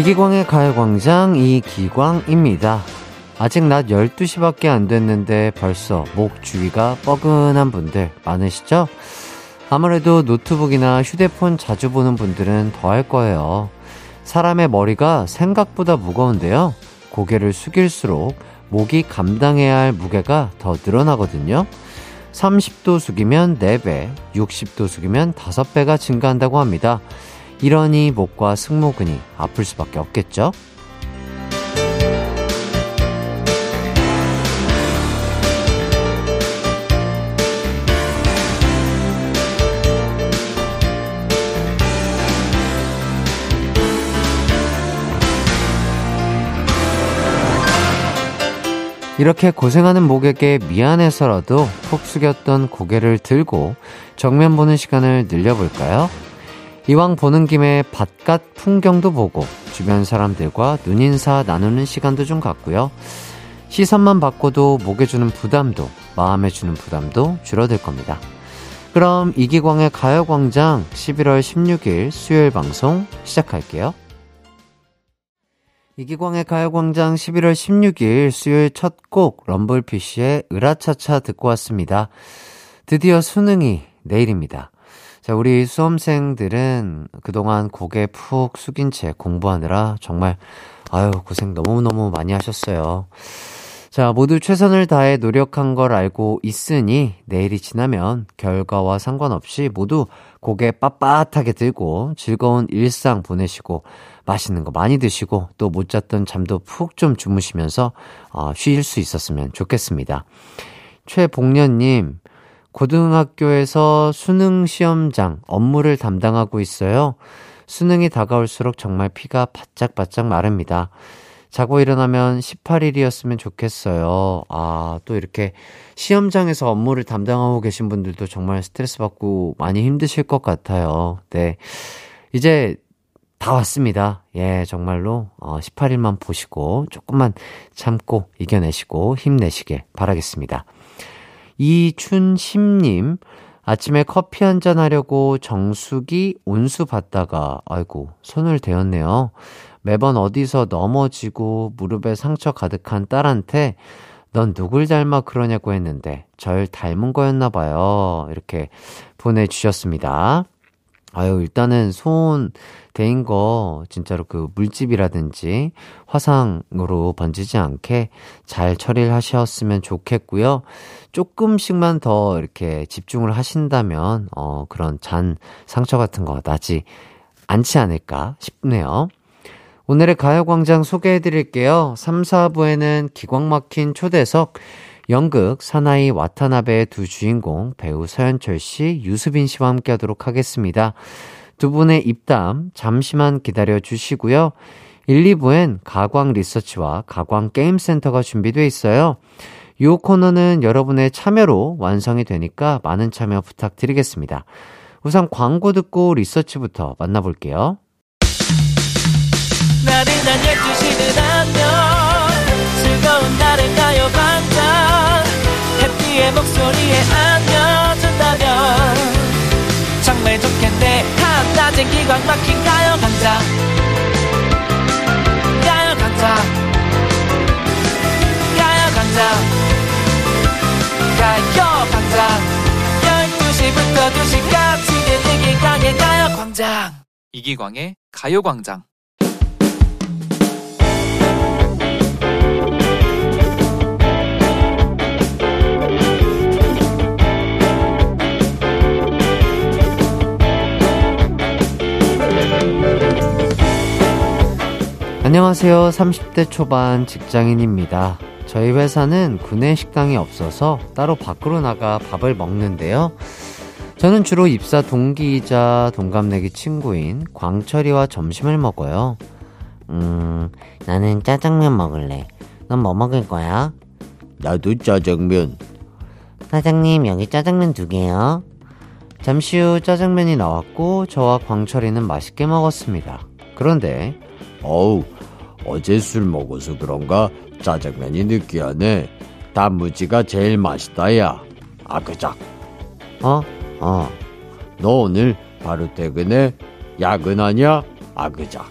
이기광의 가요광장 이기광입니다. 아직 낮 12시밖에 안 됐는데 벌써 목 주위가 뻐근한 분들 많으시죠? 아무래도 노트북이나 휴대폰 자주 보는 분들은 더 할 거예요. 사람의 머리가 생각보다 무거운데요. 고개를 숙일수록 목이 감당해야 할 무게가 더 늘어나거든요. 30도 숙이면 4배, 60도 숙이면 5배가 증가한다고 합니다. 이러니 목과 승모근이 아플 수밖에 없겠죠? 이렇게 고생하는 목에게 미안해서라도 푹 숙였던 고개를 들고 정면 보는 시간을 늘려볼까요? 이왕 보는 김에 바깥 풍경도 보고 주변 사람들과 눈인사 나누는 시간도 좀 갖고요. 시선만 바꿔도 목에 주는 부담도 마음에 주는 부담도 줄어들 겁니다. 그럼 이기광의 가요광장 11월 16일 수요일 방송 시작할게요. 이기광의 가요광장 11월 16일 수요일 첫 곡 럼블피쉬의 으라차차 듣고 왔습니다. 드디어 수능이 내일입니다. 자, 우리 수험생들은 그동안 고개 푹 숙인 채 공부하느라 정말, 아유, 고생 너무너무 많이 하셨어요. 자, 모두 최선을 다해 노력한 걸 알고 있으니 내일이 지나면 결과와 상관없이 모두 고개 빳빳하게 들고 즐거운 일상 보내시고 맛있는 거 많이 드시고 또 못 잤던 잠도 푹 좀 주무시면서 어, 쉴 수 있었으면 좋겠습니다. 최복년님, 고등학교에서 수능 시험장 업무를 담당하고 있어요. 수능이 다가올수록 정말 피가 바짝바짝 마릅니다. 자고 일어나면 18일이었으면 좋겠어요. 아, 또 이렇게 시험장에서 업무를 담당하고 계신 분들도 정말 스트레스 받고 많이 힘드실 것 같아요. 네. 이제 다 왔습니다. 예, 정말로, 어, 18일만 보시고, 조금만 참고 이겨내시고 힘내시길 바라겠습니다. 이춘심님, 아침에 커피 한잔 하려고 정수기 온수 받다가, 아이고, 손을 대었네요. 매번 어디서 넘어지고 무릎에 상처 가득한 딸한테 넌 누굴 닮아 그러냐고 했는데 절 닮은 거였나 봐요. 이렇게 보내주셨습니다. 아유, 일단은 손 대인 거 진짜로 그 물집이라든지 화상으로 번지지 않게 잘 처리를 하셨으면 좋겠고요. 조금씩만 더 이렇게 집중을 하신다면, 어, 그런 잔 상처 같은 거 나지 않지 않을까 싶네요. 오늘의 가요광장 소개해 드릴게요. 3, 4부에는 기광 막힌 초대석, 연극 사나이 와타나베의 두 주인공 배우 서현철 씨, 유수빈 씨와 함께 하도록 하겠습니다. 두 분의 입담 잠시만 기다려 주시고요. 1, 2부엔 가광 리서치와 가광 게임센터가 준비되어 있어요. 이 코너는 여러분의 참여로 완성이 되니까 많은 참여 부탁드리겠습니다. 우선 광고 듣고 리서치부터 만나볼게요. 나른한 12시는 안녕 즐거운 날을 가요 반짝 해피의 목소리에 안겨준다면 정말 좋겠네. 한낮엔 기광 막힌 가요 강장. 가요 강장. 가요 가요 강장. 12시부터 2시까지 이기광의 가요 광장. 이기광의 가요 광장 안녕하세요. 30대 초반 직장인입니다. 저희 회사는 구내 식당이 없어서 따로 밖으로 나가 밥을 먹는데요. 저는 주로 입사 동기이자 동갑내기 친구인 광철이와 점심을 먹어요. 음, 나는 짜장면 먹을래. 넌 뭐 먹을 거야? 나도 짜장면. 사장님, 여기 짜장면 두 개요. 잠시 후 짜장면이 나왔고, 저와 광철이는 맛있게 먹었습니다. 그런데, 어우, 어제 술 먹어서 그런가 짜장면이 느끼하네. 단무지가 제일 맛있다, 야. 아그작. 어? 어. 너 오늘 바로 퇴근해? 야근하냐? 아그작.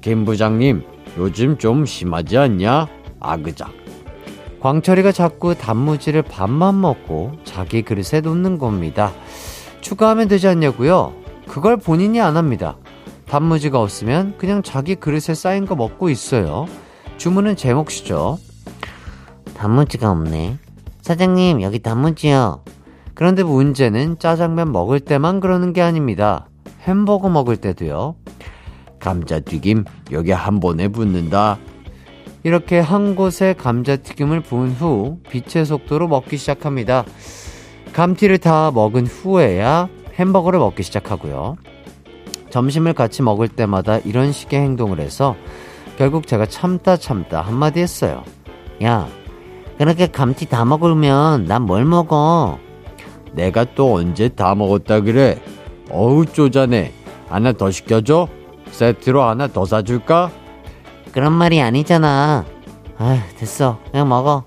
김 부장님, 요즘 좀 심하지 않냐? 아그작. 광철이가 자꾸 단무지를 반만 먹고 자기 그릇에 놓는 겁니다. 추가하면 되지 않냐고요? 그걸 본인이 안 합니다. 단무지가 없으면 그냥 자기 그릇에 쌓인 거 먹고 있어요. 주문은 제 몫이죠. 단무지가 없네. 사장님, 여기 단무지요. 그런데 문제는 짜장면 먹을 때만 그러는 게 아닙니다. 햄버거 먹을 때도요. 감자튀김 여기 한 번에 붓는다. 이렇게 한 곳에 감자튀김을 부은 후 빛의 속도로 먹기 시작합니다. 감튀를 다 먹은 후에야 햄버거를 먹기 시작하고요. 점심을 같이 먹을 때마다 이런 식의 행동을 해서 결국 제가 참다 참다 한마디 했어요. 야, 그렇게 감튀 다 먹으면 난 뭘 먹어? 내가 또 언제 다 먹었다 그래? 어우 쪼잔해. 하나 더 시켜줘? 세트로 하나 더 사줄까? 그런 말이 아니잖아. 아, 됐어. 그냥 먹어.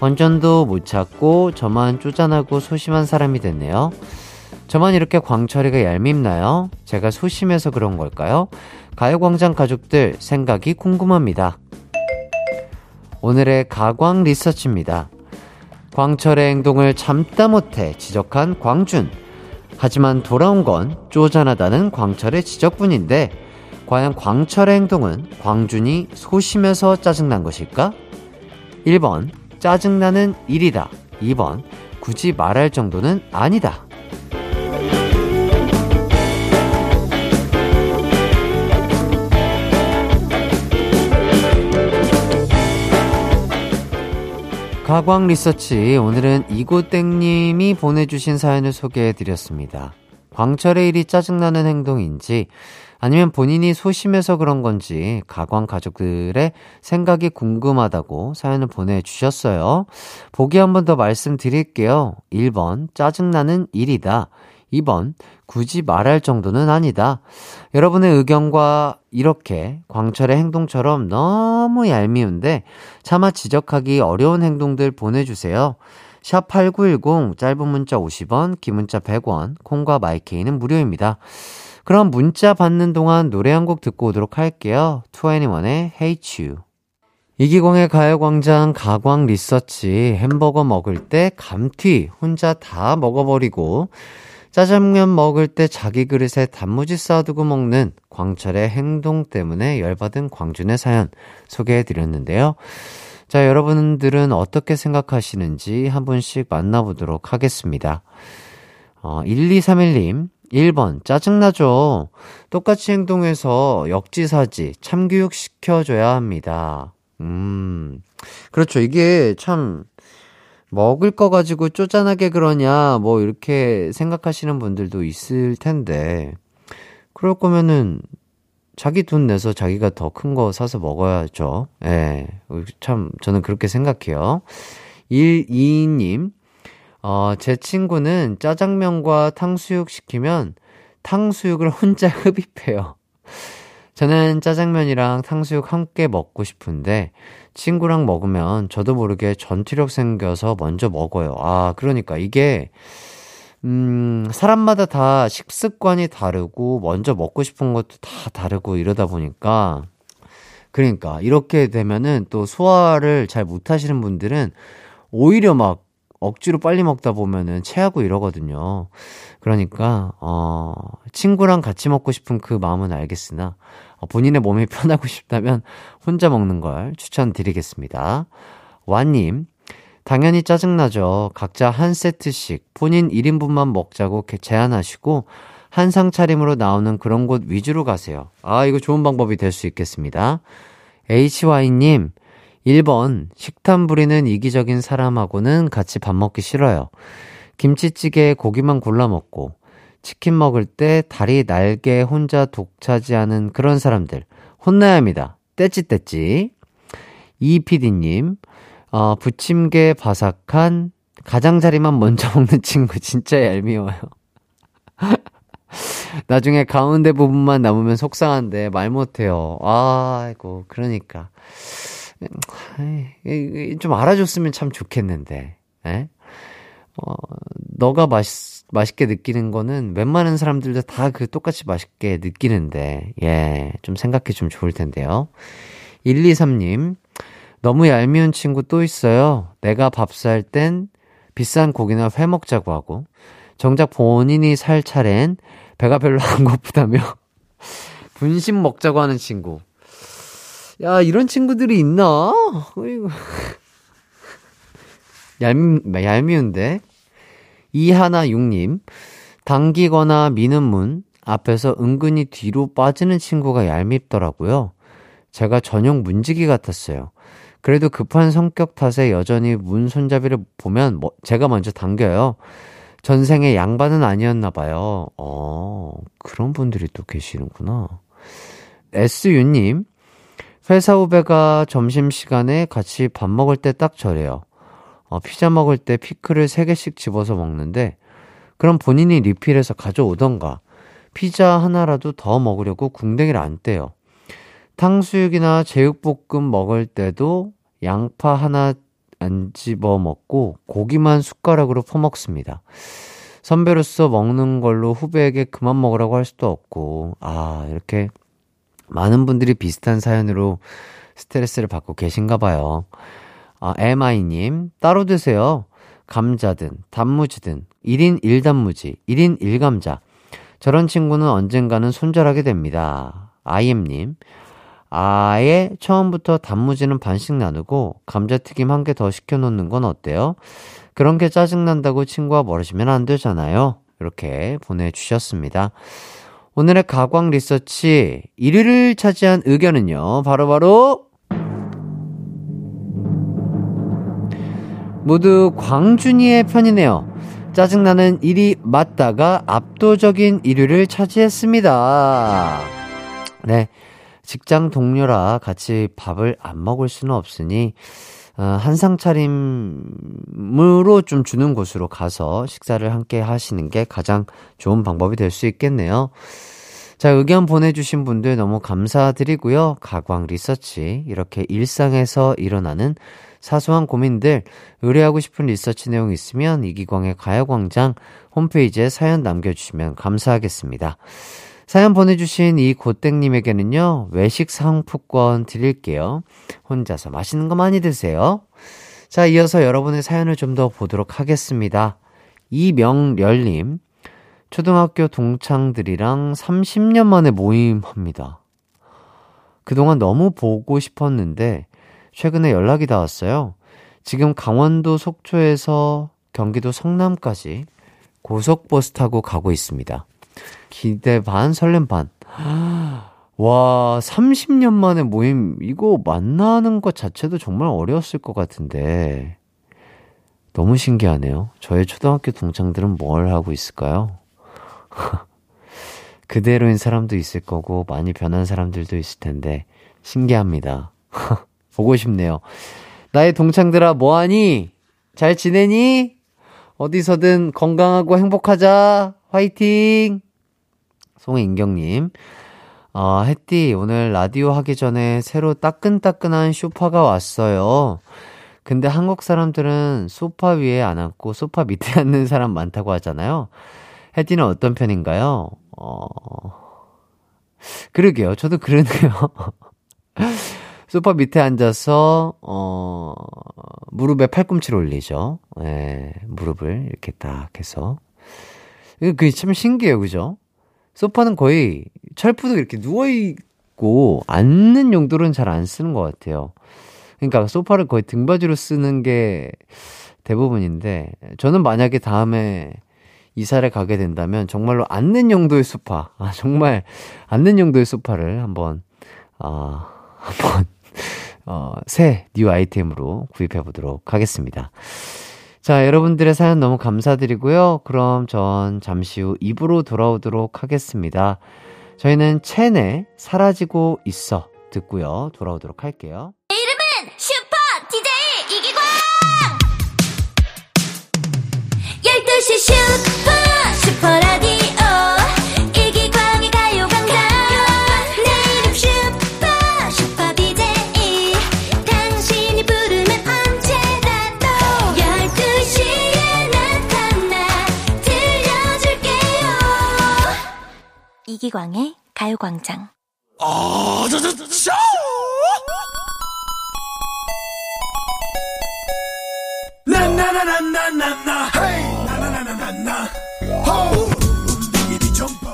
번전도 못 찾고 저만 쪼잔하고 소심한 사람이 됐네요. 저만 이렇게 광철이가 얄밉나요? 제가 소심해서 그런 걸까요? 가요광장 가족들 생각이 궁금합니다. 오늘의 가광 리서치입니다. 광철의 행동을 참다 못해 지적한 광준. 하지만 돌아온 건 쪼잔하다는 광철의 지적뿐인데, 과연 광철의 행동은 광준이 소심해서 짜증난 것일까? 1번, 짜증나는 일이다. 2번, 굳이 말할 정도는 아니다. 가광 리서치 오늘은 이고땡님이 보내주신 사연을 소개해드렸습니다. 광철의 일이 짜증나는 행동인지 아니면 본인이 소심해서 그런 건지 가광 가족들의 생각이 궁금하다고 사연을 보내주셨어요. 보기 한 번 더 말씀드릴게요. 1번 짜증나는 일이다. 2번 굳이 말할 정도는 아니다. 여러분의 의견과 이렇게 광철의 행동처럼 너무 얄미운데 차마 지적하기 어려운 행동들 보내주세요. 샵8910 짧은 문자 50원, 긴 문자 100원, 콩과 마이케이는 무료입니다. 그럼 문자 받는 동안 노래 한 곡 듣고 오도록 할게요. 2NE1의 Hate You. 이기광의 가요광장 가광 리서치 햄버거 먹을 때 감튀 혼자 다 먹어버리고 짜장면 먹을 때 자기 그릇에 단무지 쌓아두고 먹는 광철의 행동 때문에 열받은 광준의 사연 소개해드렸는데요. 자, 여러분들은 어떻게 생각하시는지 한 분씩 만나보도록 하겠습니다. 어, 1231님, 1번, 짜증나죠? 똑같이 행동해서 역지사지, 참교육 시켜줘야 합니다. 음, 그렇죠. 이게 참, 먹을 거 가지고 쪼잔하게 그러냐, 뭐, 이렇게 생각하시는 분들도 있을 텐데, 그럴 거면은, 자기 돈 내서 자기가 더 큰 거 사서 먹어야죠. 예. 참, 저는 그렇게 생각해요. 122님, 어, 제 친구는 짜장면과 탕수육 시키면 탕수육을 혼자 흡입해요. 저는 짜장면이랑 탕수육 함께 먹고 싶은데 친구랑 먹으면 저도 모르게 전투력 생겨서 먼저 먹어요. 아, 그러니까 이게, 음, 사람마다 다 식습관이 다르고, 먼저 먹고 싶은 것도 다 다르고 이러다 보니까, 그러니까, 이렇게 되면은 또 소화를 잘 못 하시는 분들은 오히려 막 억지로 빨리 먹다 보면은 체하고 이러거든요. 그러니까, 어, 친구랑 같이 먹고 싶은 그 마음은 알겠으나, 어, 본인의 몸이 편하고 싶다면 혼자 먹는 걸 추천드리겠습니다. 와님, 당연히 짜증나죠. 각자 한 세트씩 본인 1인분만 먹자고 제안하시고 한상 차림으로 나오는 그런 곳 위주로 가세요. 아, 이거 좋은 방법이 될 수 있겠습니다. HY님, 1번, 식탐 부리는 이기적인 사람하고는 같이 밥 먹기 싫어요. 김치찌개에 고기만 골라 먹고, 치킨 먹을 때 다리 날개 혼자 독차지하는 그런 사람들 혼나야 합니다. 떼찌떼찌. 이PD님, 어, 부침개 바삭한 가장자리만 먼저 먹는 친구 진짜 얄미워요. 나중에 가운데 부분만 남으면 속상한데 말 못해요. 아이고 그러니까 좀 알아줬으면 참 좋겠는데. 에? 어, 너가 맛 맛있게 느끼는 거는 웬만한 사람들도 다그 똑같이 맛있게 느끼는데, 예, 좀 생각해 주면 좋을 텐데요. 123님, 너무 얄미운 친구 또 있어요. 내가 밥 살 땐 비싼 고기나 회 먹자고 하고, 정작 본인이 살 차례엔 배가 별로 안 고프다며, 분심 먹자고 하는 친구. 야, 이런 친구들이 있나? 얄미, 얄미운데? 이하나육님, 당기거나 미는 문 앞에서 은근히 뒤로 빠지는 친구가 얄밉더라고요. 제가 전용 문지기 같았어요. 그래도 급한 성격 탓에 여전히 문 손잡이를 보면 뭐 제가 먼저 당겨요. 전생에 양반은 아니었나 봐요. 어, 그런 분들이 또 계시는구나. SU님, 회사 후배가 점심시간에 같이 밥 먹을 때 딱 저래요. 어, 피자 먹을 때 피클을 3개씩 집어서 먹는데, 그럼 본인이 리필해서 가져오던가, 피자 하나라도 더 먹으려고 궁뎅이를 안 떼요. 탕수육이나 제육볶음 먹을 때도 양파 하나 안 집어 먹고 고기만 숟가락으로 퍼먹습니다. 선배로서 먹는 걸로 후배에게 그만 먹으라고 할 수도 없고, 아, 이렇게 많은 분들이 비슷한 사연으로 스트레스를 받고 계신가 봐요. 아, MI님, 따로 드세요. 감자든, 단무지든, 1인 1단무지, 1인 1감자. 저런 친구는 언젠가는 손절하게 됩니다. IM님, 아예 처음부터 단무지는 반씩 나누고 감자튀김 한 개 더 시켜놓는 건 어때요? 그런 게 짜증난다고 친구와 멀어지면 안 되잖아요. 이렇게 보내주셨습니다. 오늘의 가광 리서치 1위를 차지한 의견은요, 바로바로, 모두 광준이의 편이네요. 짜증나는 1위 맞다가 압도적인 1위를 차지했습니다. 네. 직장 동료라 같이 밥을 안 먹을 수는 없으니, 어, 한상 차림으로 좀 주는 곳으로 가서 식사를 함께 하시는 게 가장 좋은 방법이 될 수 있겠네요. 자, 의견 보내주신 분들 너무 감사드리고요. 가광 리서치. 이렇게 일상에서 일어나는 사소한 고민들, 의뢰하고 싶은 리서치 내용 있으면 이기광의 가요광장 홈페이지에 사연 남겨주시면 감사하겠습니다. 사연 보내주신 이 고땡님에게는요, 외식 상품권 드릴게요. 혼자서 맛있는 거 많이 드세요. 자, 이어서 여러분의 사연을 좀 더 보도록 하겠습니다. 이명렬님, 초등학교 동창들이랑 30년 만에 모임합니다. 그동안 너무 보고 싶었는데, 최근에 연락이 닿았어요. 지금 강원도 속초에서 경기도 성남까지 고속버스 타고 가고 있습니다. 기대 반, 설렘 반. 와, 30년 만에 모임, 이거 만나는 것 자체도 정말 어려웠을 것 같은데. 너무 신기하네요. 저의 초등학교 동창들은 뭘 하고 있을까요? 그대로인 사람도 있을 거고, 많이 변한 사람들도 있을 텐데, 신기합니다. 보고 싶네요. 나의 동창들아, 뭐하니? 잘 지내니? 어디서든 건강하고 행복하자. 화이팅! 송인경님. 아, 햇띠, 오늘 라디오 하기 전에 새로 따끈따끈한 쇼파가 왔어요. 근데 한국 사람들은 소파 위에 안 앉고 소파 밑에 앉는 사람 많다고 하잖아요. 햇띠는 어떤 편인가요? 어, 그러게요. 저도 그러네요. 소파 밑에 앉아서, 어, 무릎에 팔꿈치를 올리죠. 예, 무릎을 이렇게 딱 해서. 그게 참 신기해요. 그죠? 소파는 거의 철푸도 이렇게 누워 있고, 앉는 용도로는 잘 안 쓰는 것 같아요. 그러니까 소파를 거의 등받이로 쓰는 게 대부분인데, 저는 만약에 다음에 이사를 가게 된다면 정말로 앉는 용도의 소파, 아, 정말 앉는 용도의 소파를 한번, 아, 한번 어, 새 new 아이템으로 구입해 보도록 하겠습니다. 자, 여러분들의 사연 너무 감사드리고요. 그럼 전 잠시 후 2부로 돌아오도록 하겠습니다. 저희는 첸의 사라지고 있어 듣고요. 돌아오도록 할게요. 내 이름은 슈퍼 DJ 이기광! 12시 슈퍼 이기광의 가요광장.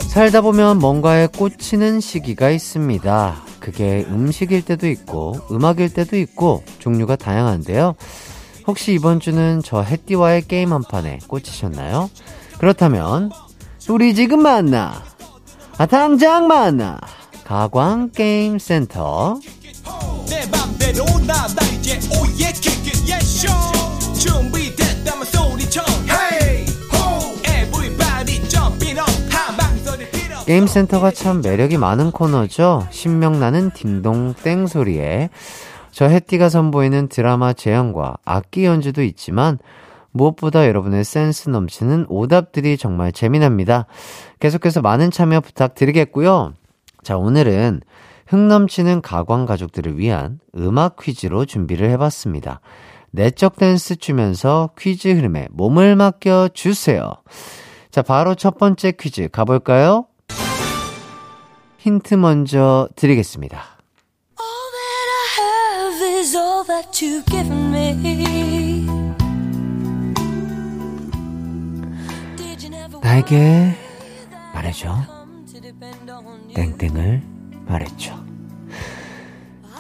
살다 보면 뭔가에 꽂히는 시기가 있습니다. 그게 음식일 때도 있고, 음악일 때도 있고, 종류가 다양한데요. 혹시 이번 주는 저 해띠와의 게임 한 판에 꽂히셨나요? 그렇다면, 우리 지금 만나! 아, 당장 만나! 가광 게임 센터. 내 맘대로 나다 이제 oh yeah kick it yeah show 준비됐다면 소리쳐 Hey ho everybody jumping up 한방소리 필요 게임 센터가 참 매력이 많은 코너죠. 신명나는 딩동 땡 소리에 저 해띠가 선보이는 드라마 재현과 악기 연주도 있지만 무엇보다 여러분의 센스 넘치는 오답들이 정말 재미납니다. 계속해서 많은 참여 부탁드리겠고요. 자, 오늘은 흥 넘치는 가광 가족들을 위한 음악 퀴즈로 준비를 해봤습니다. 내적 댄스 추면서 퀴즈 흐름에 몸을 맡겨 주세요. 자, 바로 첫 번째 퀴즈 가볼까요? 힌트 먼저 드리겠습니다. All that I have is all that you've given me. 나에게 말해줘. 땡땡을 말해줘.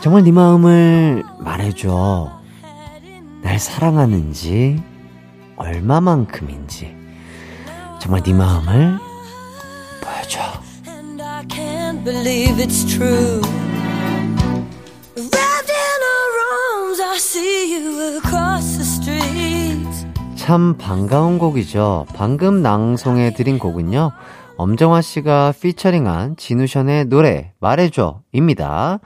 정말 네 마음을 말해줘. 날 사랑하는지, 얼마만큼인지. 정말 네 마음을 보여줘. 참 반가운 곡이죠. 방금 낭송해 드린 곡은요. 엄정화 씨가 피처링한 진우션의 노래 말해줘입니다.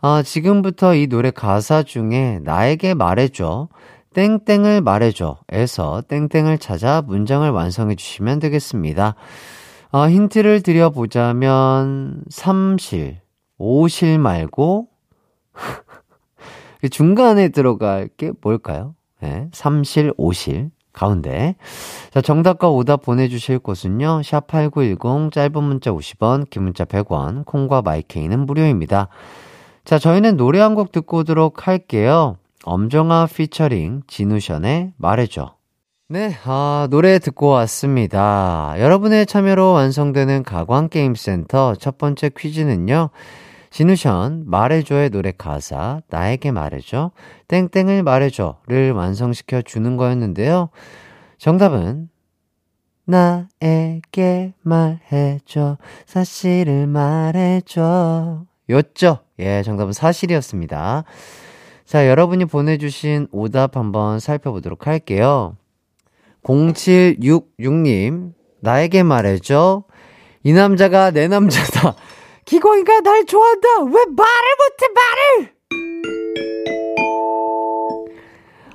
아, 지금부터 이 노래 가사 중에 나에게 말해줘 땡땡을 말해줘에서 땡땡을 찾아 문장을 완성해 주시면 되겠습니다. 아, 힌트를 드려보자면 삼실, 오실 말고 중간에 들어갈 게 뭘까요? 네, 삼실, 오실, 가운데. 자, 정답과 오답 보내주실 곳은요, 샵8910, 짧은 문자 50원, 긴 문자 100원, 콩과 마이케이는 무료입니다. 자, 저희는 노래 한 곡 듣고 오도록 할게요. 엄정아 피처링, 진우션의 말해줘. 네, 아, 노래 듣고 왔습니다. 여러분의 참여로 완성되는 가광게임센터 첫 번째 퀴즈는요, 진우션, 말해줘의 노래 가사, 나에게 말해줘, 땡땡을 말해줘를 완성시켜 주는 거였는데요. 정답은, 나에게 말해줘, 사실을 말해줘. 였죠? 예, 정답은 사실이었습니다. 자, 여러분이 보내주신 오답 한번 살펴보도록 할게요. 0766님, 나에게 말해줘. 이 남자가 내 남자다. 기광이가 날 좋아한다. 왜 말을 못해, 말을!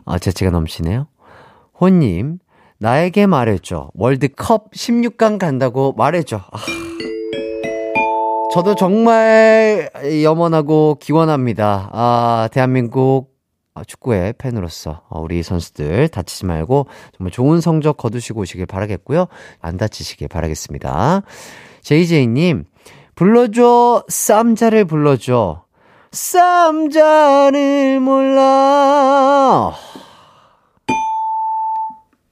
아, 재치가 넘치네요. 호님, 나에게 말해줘. 월드컵 16강 간다고 말해줘. 아, 저도 정말 염원하고 기원합니다. 아, 대한민국 축구의 팬으로서 어, 우리 선수들 다치지 말고 정말 좋은 성적 거두시고 오시길 바라겠고요. 안 다치시길 바라겠습니다. JJ님, 불러줘, 쌈자를 불러줘. 쌈자를 몰라.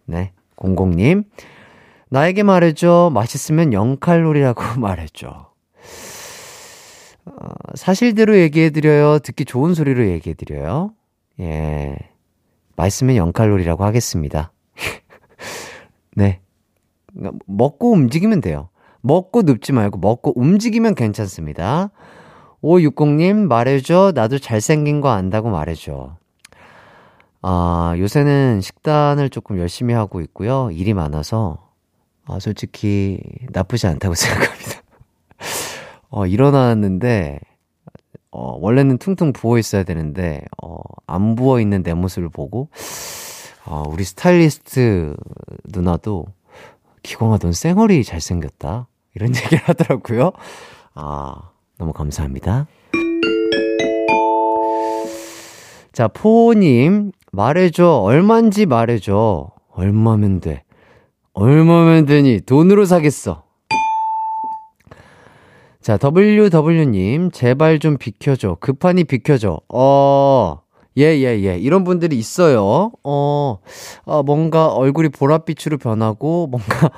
네, 공공님. 나에게 말해줘. 맛있으면 0칼로리라고 말해줘. 어, 사실대로 얘기해드려요. 듣기 좋은 소리로 얘기해드려요. 예. 맛있으면 0칼로리라고 하겠습니다. 네. 먹고 움직이면 돼요. 먹고 눕지 말고 먹고 움직이면 괜찮습니다. 560님, 말해줘. 나도 잘생긴 거 안다고 말해줘. 아, 요새는 식단을 조금 열심히 하고 있고요. 일이 많아서, 아, 솔직히 나쁘지 않다고 생각합니다. 어, 일어났는데, 어, 원래는 퉁퉁 부어 있어야 되는데, 어, 안 부어 있는 내 모습을 보고, 어, 우리 스타일리스트 누나도, 기광아, 넌 쌩얼이 잘생겼다. 이런 얘기를 하더라고요. 아, 너무 감사합니다. 자, 포님, 말해줘. 얼만지 말해줘. 얼마면 돼. 얼마면 되니? 돈으로 사겠어. 자, WW님, 제발 좀 비켜줘. 급하니 비켜줘. 어, 예, 예, 예. 이런 분들이 있어요. 어, 어 뭔가 얼굴이 보랏빛으로 변하고, 뭔가,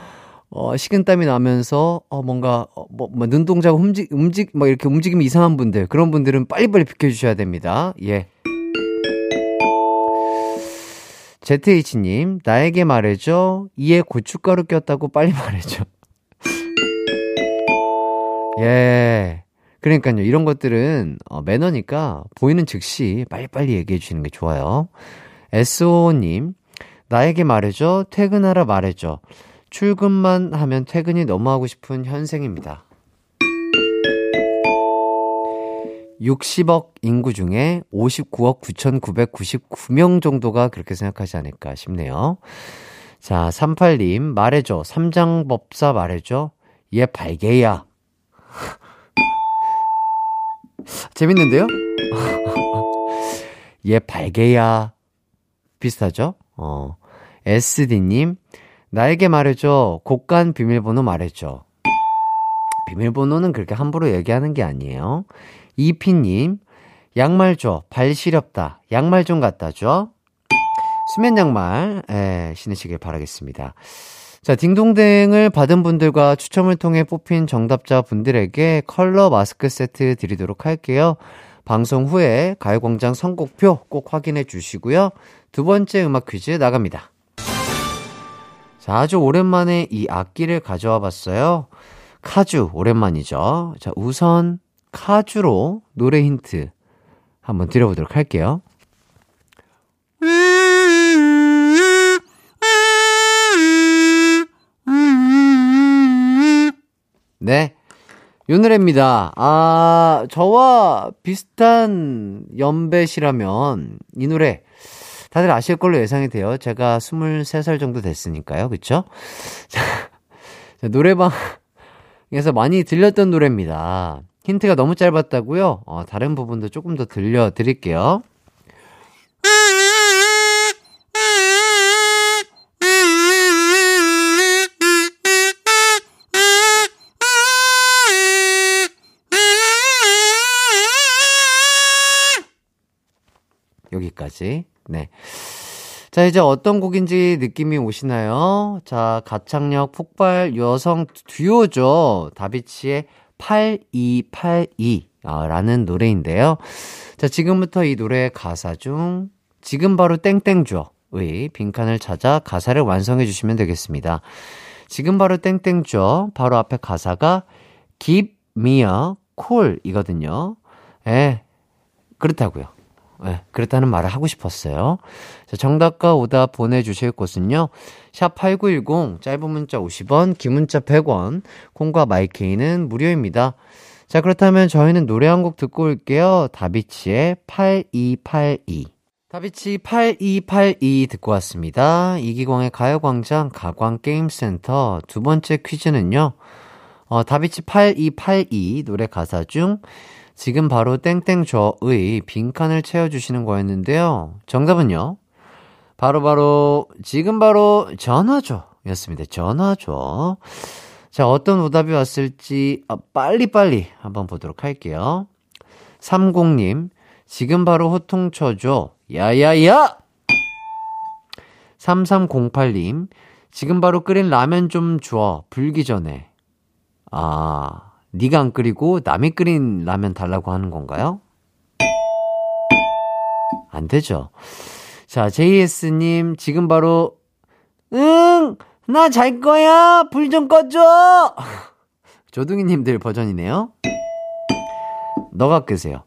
어, 식은땀이 나면서, 어, 뭔가, 어, 뭐, 뭐, 눈동자가 움직, 움직, 막 이렇게 움직임이 이상한 분들, 그런 분들은 빨리빨리 비켜주셔야 됩니다. 예. ZH님, 나에게 말해줘. 이에 고춧가루 꼈다고 빨리 말해줘. 예. 그러니까요. 이런 것들은 어, 매너니까 보이는 즉시 빨리빨리 얘기해 주시는 게 좋아요. SO님, 나에게 말해줘. 퇴근하라 말해줘. 출근만 하면 퇴근이 너무 하고 싶은 현생입니다. 60억 인구 중에 59억 9,999명 정도가 그렇게 생각하지 않을까 싶네요. 자, 38님, 말해줘. 삼장법사 말해줘. 얘 발개야. 재밌는데요? 얘 발개야. 비슷하죠? 어. SD님, 나에게 말해줘. 곡간 비밀번호 말해줘. 비밀번호는 그렇게 함부로 얘기하는 게 아니에요. 이피님, 양말 줘. 발 시렵다. 양말 좀 갖다 줘. 수면 양말, 예, 신으시길 바라겠습니다. 자, 딩동댕을 받은 분들과 추첨을 통해 뽑힌 정답자 분들에게 컬러 마스크 세트 드리도록 할게요. 방송 후에 가요광장 선곡표 꼭 확인해 주시고요. 두 번째 음악 퀴즈 나갑니다. 자, 아주 오랜만에 이 악기를 가져와 봤어요. 카주, 오랜만이죠. 자, 우선 카주로 노래 힌트 한번 드려보도록 할게요. 네. 요 노래입니다. 아, 저와 비슷한 연배시라면 이 노래 다들 아실 걸로 예상이 돼요. 제가 23살 정도 됐으니까요. 그쵸? 자, 노래방에서 많이 들렸던 노래입니다. 힌트가 너무 짧았다고요? 어, 다른 부분도 조금 더 들려드릴게요. 여기까지. 네. 자, 이제 어떤 곡인지 느낌이 오시나요? 자, 가창력 폭발 여성 듀오죠. 다비치의 8282 라는 노래인데요. 자, 지금부터 이 노래의 가사 중 지금 바로 땡땡 줘의 빈칸을 찾아 가사를 완성해 주시면 되겠습니다. 지금 바로 땡땡 줘 바로 앞에 가사가 give me a call 이거든요. 예, 그렇다고요. 네, 그렇다는 말을 하고 싶었어요. 자, 정답과 오답 보내주실 곳은요. 샵 8910, 짧은 문자 50원, 긴 문자 100원, 콩과 마이케이는 무료입니다. 자, 그렇다면 저희는 노래 한 곡 듣고 올게요. 다비치의 8282. 다비치 8282 듣고 왔습니다. 이기광의 가요광장 가광게임센터 두 번째 퀴즈는요. 어, 다비치 8282 노래 가사 중 지금 바로 땡땡 저의 빈칸을 채워주시는 거였는데요. 정답은요. 바로 바로 지금 바로 전화죠. 였습니다. 전화죠. 자, 어떤 오답이 왔을지 아, 빨리 빨리 한번 보도록 할게요. 30님, 지금 바로 호통 쳐줘. 야야야! 3308님, 지금 바로 끓인 라면 좀 줘. 불기 전에. 아, 네가 안 끓이고 남이 끓인 라면 달라고 하는 건가요? 안 되죠. 자, JS님, 지금 바로, 응! 나 잘 거야! 불 좀 꺼줘! 조둥이님들 버전이네요. 너가 끄세요.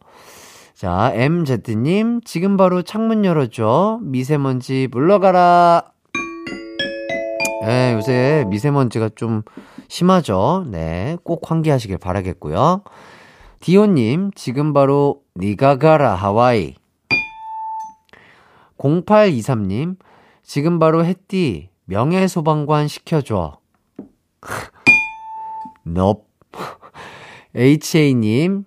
자, MZ님, 지금 바로 창문 열어줘. 미세먼지 물러가라. 네, 요새 미세먼지가 좀 심하죠. 네, 꼭 환기하시길 바라겠고요. 디오님, 지금 바로 니가 가라 하와이. 0823님, 지금 바로 햇띠 명예소방관 시켜줘. 넙. HA님,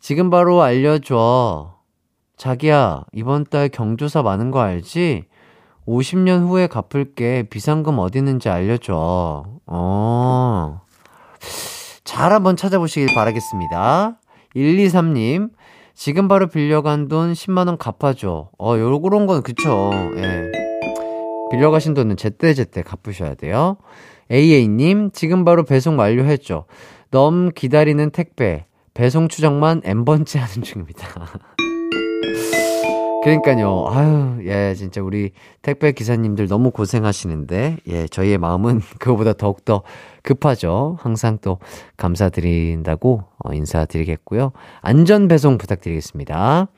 지금 바로 알려줘. 자기야, 이번 달 경조사 많은 거 알지? 50년 후에 갚을게 비상금 어디 있는지 알려줘. 어. 잘 한번 찾아보시길 바라겠습니다. 123님, 지금 바로 빌려간 돈 10만원 갚아줘. 어, 요런 건 그쵸. 예. 빌려가신 돈은 제때제때 갚으셔야 돼요. AA님, 지금 바로 배송 완료했죠. 넘 기다리는 택배, 배송 추정만 N번째 하는 중입니다. 그러니까요, 아유, 예, 진짜 우리 택배 기사님들 너무 고생하시는데, 예, 저희의 마음은 그거보다 더욱더 급하죠. 항상 또 감사드린다고 어, 인사드리겠고요. 안전 배송 부탁드리겠습니다.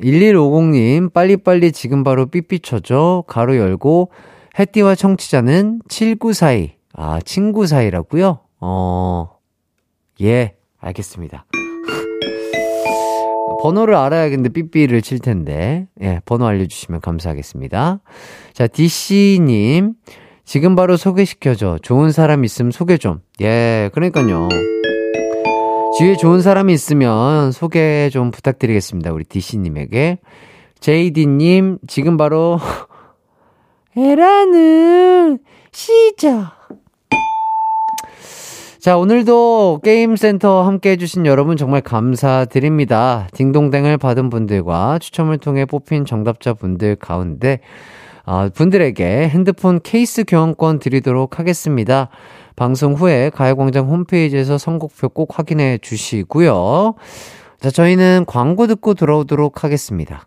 1150님, 빨리빨리 지금 바로 삐삐 쳐줘. 가로 열고, 해띠와 청취자는 7942. 아, 친구 사이라고요? 어, 예, 알겠습니다. 번호를 알아야겠는데 삐삐를 칠 텐데. 예, 번호 알려주시면 감사하겠습니다. 자, DC님. 지금 바로 소개시켜줘. 좋은 사람 있으면 소개 좀. 예, 그러니까요. 주위에 좋은 사람이 있으면 소개 좀 부탁드리겠습니다. 우리 DC님에게. JD님, 지금 바로, 에라는, 시작. 자, 오늘도 게임센터 함께 해주신 여러분 정말 감사드립니다. 딩동댕을 받은 분들과 추첨을 통해 뽑힌 정답자 분들 가운데, 어, 분들에게 핸드폰 케이스 교환권 드리도록 하겠습니다. 방송 후에 가요광장 홈페이지에서 선곡표 꼭 확인해 주시고요. 자, 저희는 광고 듣고 돌아오도록 하겠습니다.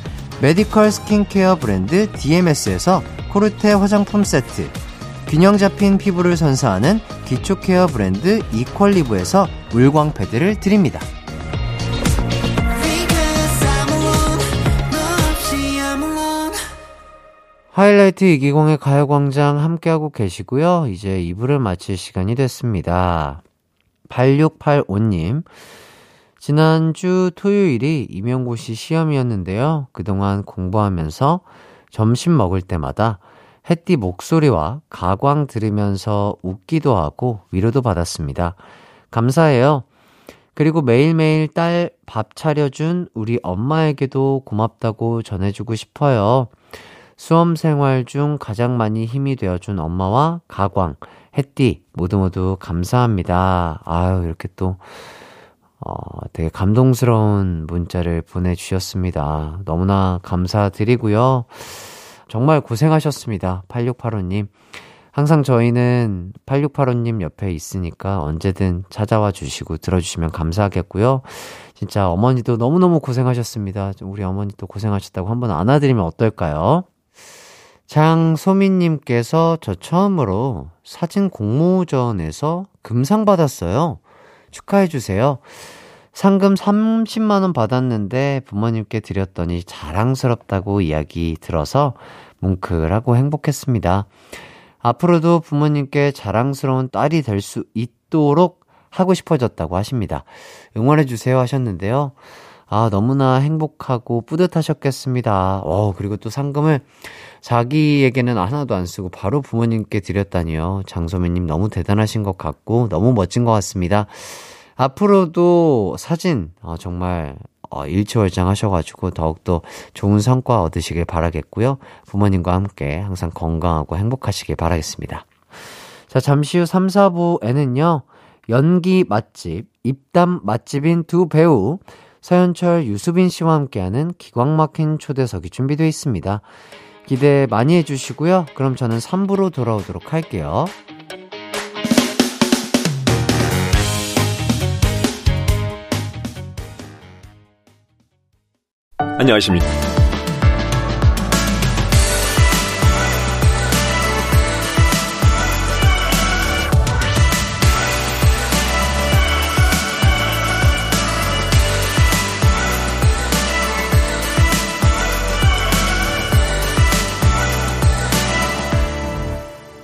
메디컬 스킨케어 브랜드 DMS에서 코르테 화장품 세트, 균형 잡힌 피부를 선사하는 기초 케어 브랜드 이퀄리브에서 물광 패드를 드립니다. 하이라이트 이기광의 가요광장 함께하고 계시고요. 이제 2부를 마칠 시간이 됐습니다. 8685님, 지난주 토요일이 임용고시 시험이었는데요. 그동안 공부하면서 점심 먹을 때마다 햇띠 목소리와 가광 들으면서 웃기도 하고 위로도 받았습니다. 감사해요. 그리고 매일매일 딸 밥 차려준 우리 엄마에게도 고맙다고 전해주고 싶어요. 수험 생활 중 가장 많이 힘이 되어준 엄마와 가광, 햇띠 모두 모두 감사합니다. 아유, 이렇게 또, 어, 되게 감동스러운 문자를 보내주셨습니다. 너무나 감사드리고요. 정말 고생하셨습니다. 8685님. 항상 저희는 8685님 옆에 있으니까 언제든 찾아와 주시고 들어주시면 감사하겠고요. 진짜 어머니도 너무너무 고생하셨습니다. 우리 어머니도 고생하셨다고 한번 안아드리면 어떨까요? 장소민님께서 저 처음으로 사진 공모전에서 금상 받았어요. 축하해주세요. 상금 30만원 받았는데 부모님께 드렸더니 자랑스럽다고 이야기 들어서 뭉클하고 행복했습니다. 앞으로도 부모님께 자랑스러운 딸이 될 수 있도록 하고 싶어졌다고 하십니다. 응원해주세요 하셨는데요. 아, 너무나 행복하고 뿌듯하셨겠습니다. 어, 그리고 또 상금을 자기에게는 하나도 안 쓰고 바로 부모님께 드렸다니요. 장소매님 너무 대단하신 것 같고 너무 멋진 것 같습니다. 앞으로도 사진 어, 정말 어, 일치월장 하셔가지고 더욱더 좋은 성과 얻으시길 바라겠고요. 부모님과 함께 항상 건강하고 행복하시길 바라겠습니다. 자, 잠시 후 3, 4부에는요, 연기 맛집, 입담 맛집인 두 배우, 서현철, 유수빈 씨와 함께하는 기광 막힌 초대석이 준비되어 있습니다. 기대 많이 해주시고요. 그럼 저는 3부로 돌아오도록 할게요. 안녕하십니까.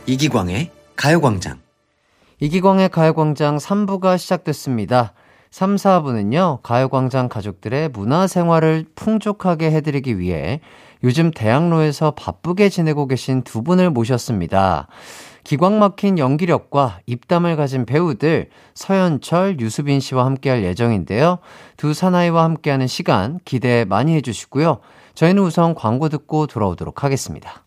이기광의 가요광장. 이기광의 가요광장 3부가 시작됐습니다. 3, 4부는요, 가요광장 가족들의 문화생활을 풍족하게 해드리기 위해 요즘 대학로에서 바쁘게 지내고 계신 두 분을 모셨습니다. 기광 막힌 연기력과 입담을 가진 배우들 서현철, 유수빈 씨와 함께할 예정인데요. 두 사나이와 함께하는 시간 기대 많이 해주시고요. 저희는 우선 광고 듣고 돌아오도록 하겠습니다.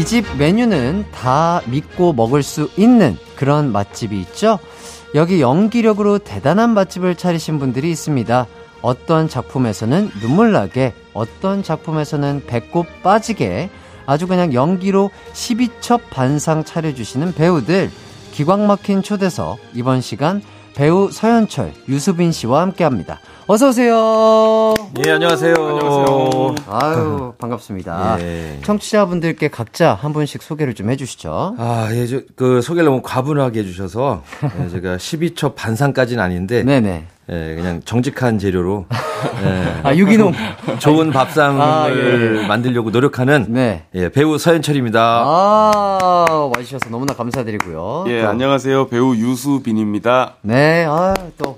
이 집 메뉴는 다 믿고 먹을 수 있는 그런 맛집이 있죠? 여기 연기력으로 대단한 맛집을 차리신 분들이 있습니다. 어떤 작품에서는 눈물 나게, 어떤 작품에서는 배꼽 빠지게, 아주 그냥 연기로 12첩 반상 차려주시는 배우들, 기광 막힌 초대석, 이번 시간 배우 서현철, 유수빈 씨와 함께 합니다. 어서 오세요! 예, 안녕하세요. 안녕하세요. 아유, 반갑습니다. 예. 청취자분들께 각자 한 분씩 소개를 좀 해주시죠. 아, 예, 저, 그, 소개를 너무 과분하게 해주셔서, 예, 제가 12초 반상까지는 아닌데, 네네. 예, 그냥 정직한 재료로, 예, 아, 유기농. 좋은 밥상을 아, 예, 만들려고 노력하는, 네. 예, 배우 서현철입니다. 아, 와주셔서 너무나 감사드리고요. 예, 또, 안녕하세요. 배우 유수빈입니다. 네, 아, 또,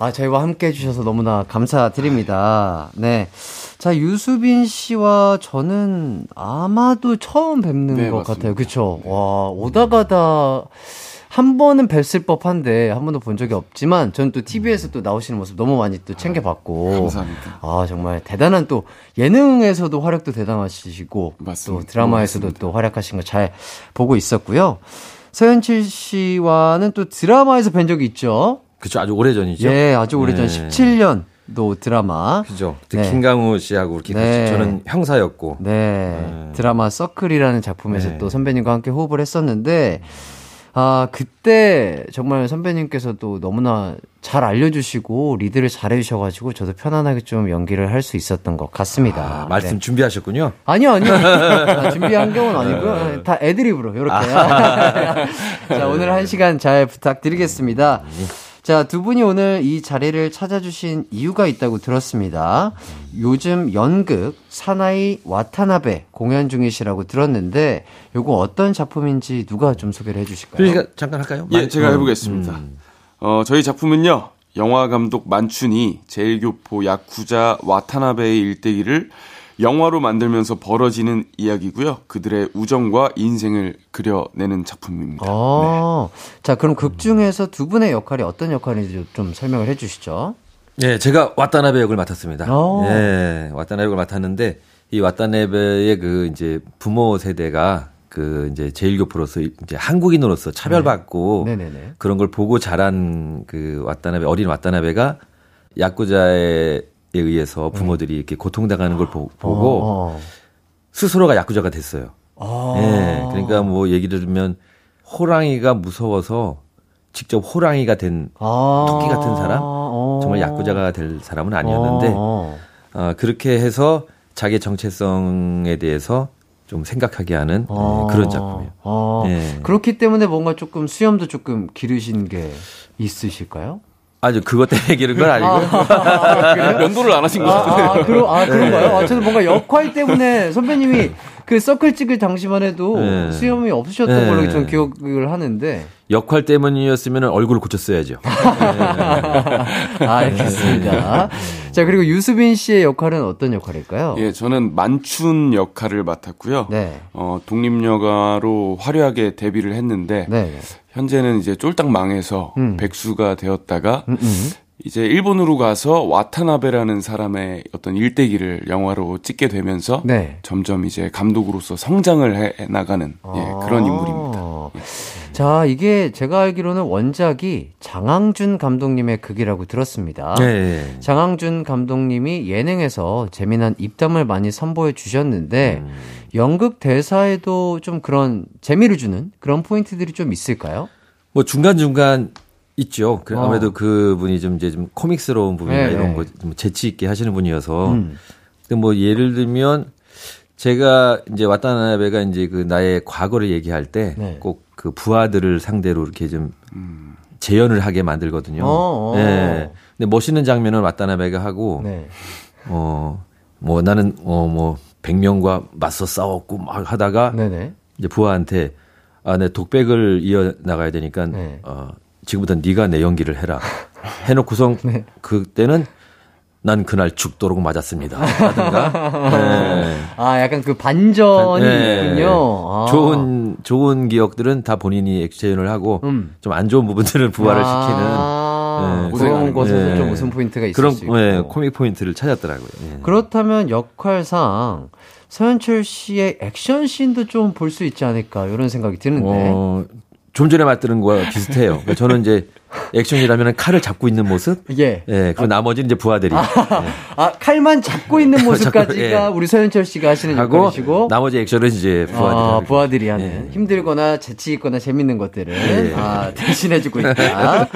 아, 저희와 함께 해주셔서 너무나 감사드립니다. 네. 자, 유수빈 씨와 저는 아마도 처음 뵙는 네, 것 맞습니다. 같아요. 그쵸? 와, 오다 가다 한 번은 뵀을 법한데 한 번도 본 적이 없지만 저는 또 TV에서 또 나오시는 모습 너무 많이 또 챙겨봤고. 감사합니다. 아, 정말 대단한 또 예능에서도 활약도 대단하시고 맞습니다. 또 드라마에서도 맞습니다. 또 활약하신 거 잘 보고 있었고요. 서현칠 씨와는 또 드라마에서 뵌 적이 있죠. 그쵸, 아주 오래 전이죠. 예, 아주 오래전 네. 17년 도 드라마. 그죠. 네. 김강우 씨하고 이렇게 네. 저는 형사였고, 네, 드라마 서클이라는 작품에서 네. 또 선배님과 함께 호흡을 했었는데, 아, 그때 정말 선배님께서도 너무나 잘 알려주시고 리드를 잘 해주셔가지고 저도 편안하게 좀 연기를 할 수 있었던 것 같습니다. 아, 말씀 네. 준비하셨군요. 아니요, 아니요. 아, 준비한 경우는 아니고요. 다 애드립으로, 요렇게. 자, 오늘 한 시간 잘 부탁드리겠습니다. 자, 두 분이 오늘 이 자리를 찾아주신 이유가 있다고 들었습니다. 요즘 연극 사나이 와타나베 공연 중이시라고 들었는데, 요거 어떤 작품인지 누가 좀 소개를 해 주실까요? 그러니까 잠깐 할까요? 예, 말- 제가 음, 해보겠습니다. 음. 어, 저희 작품은요, 영화 감독 만춘이 제일교포 야쿠자 와타나베의 일대기를 영화로 만들면서 벌어지는 이야기고요. 그들의 우정과 인생을 그려내는 작품입니다. 어, 자, 그럼 극 중에서 두 분의 역할이 어떤 역할인지 좀 설명을 해 주시죠. 예, 제가 와타나베 역을 맡았습니다. 오. 예, 와타나베 역을 맡았는데 이 와타나베의 그 이제 부모 세대가 그 이제 제일교포로서 이제 한국인으로서 차별받고 네네네. 그런 걸 보고 자란 그 와타나베 어린 와타나베가 야쿠자에 의해서 부모들이 이렇게 고통당하는 걸 보, 고 어, 스스로가 야쿠자가 됐어요. 어. 예. 그러니까 뭐 얘기를 들으면 호랑이가 무서워서 직접 호랑이가 된 아. 토끼 같은 사람? 어. 정말 야쿠자가 될 사람은 아니었는데 어. 어, 그렇게 해서 자기 정체성에 대해서 좀 생각하게 하는 어. 예, 그런 작품이에요. 어. 예. 그렇기 때문에 뭔가 조금 수염도 조금 기르신 게 있으실까요? 아주 그것 때문에 기른 건 아니고. 면도를 안 하신 것 같아요. 아, 아, 그러, 아, 그런가요? 네. 아, 저는 뭔가 역할 때문에 선배님이 그 서클 찍을 당시만 해도 네. 수염이 없으셨던 네. 걸로 좀 기억을 하는데. 역할 때문이었으면 얼굴을 고쳤어야죠. 아, 알겠습니다. 자, 그리고 유수빈 씨의 역할은 어떤 역할일까요? 예, 저는 만춘 역할을 맡았고요. 네. 어, 독립영화로 화려하게 데뷔를 했는데 네. 현재는 이제 쫄딱 망해서 음. 백수가 되었다가 음, 음. 이제 일본으로 가서 와타나베라는 사람의 어떤 일대기를 영화로 찍게 되면서 네. 점점 이제 감독으로서 성장을 해 나가는 예, 그런 아. 인물입니다. 자, 이게 제가 알기로는 원작이 장항준 감독님의 극이라고 들었습니다. 네. 장항준 감독님이 예능에서 재미난 입담을 많이 선보여 주셨는데 음. 연극 대사에도 좀 그런 재미를 주는 그런 포인트들이 좀 있을까요? 뭐 중간중간 있죠. 그 어. 아무래도 그분이 좀 이제 좀 코믹스러운 부분이나 네, 이런 네. 거좀 재치 있게 하시는 분이어서. 음. 근데 뭐 예를 들면 제가 이제 와타나베가 이제 그 나의 과거를 얘기할 때 네. 꼭그 부하들을 상대로 이렇게 좀 재연을 하게 만들거든요. 어, 어. 네. 근데 멋있는 장면은 와타나베가 하고 네. 어, 뭐 나는 어, 뭐 100명과 맞서 싸웠고 막 하다가 네네. 이제 부하한테 아, 내 독백을 이어 나가야 되니까 네. 어, 지금부터 네가 내 연기를 해라. 해놓고선 네. 그때는 난 그날 죽도록 맞았습니다. 하든가. 네. 아, 약간 그 반전이 네. 있군요. 아. 좋은 좋은 기억들은 다 본인이 액션을 하고 음. 좀 안 좋은 부분들은 부하를 시키는 아, 네. 그런 곳에서 네. 좀 웃음 포인트가 있을 그런 수 있고. 네, 코믹 포인트를 찾았더라고요. 예. 그렇다면 역할상 서현철 씨의 액션 씬도 좀 볼 수 있지 않을까 이런 생각이 드는데. 어, 좀 전에 맞는 거와 비슷해요. 그러니까 저는 이제 액션이라면 칼을 잡고 있는 모습, 예. 예, 그리고 나머지는 이제 부하들이 아, 칼만 잡고 있는 모습까지가 예. 우리 서현철 씨가 하시는 하고 역할이시고. 나머지 액션은 이제 부하들이 아. 부하들이 하는 예. 힘들거나 재치 있거나 재밌는 것들을 예. 아, 대신해주고 있다.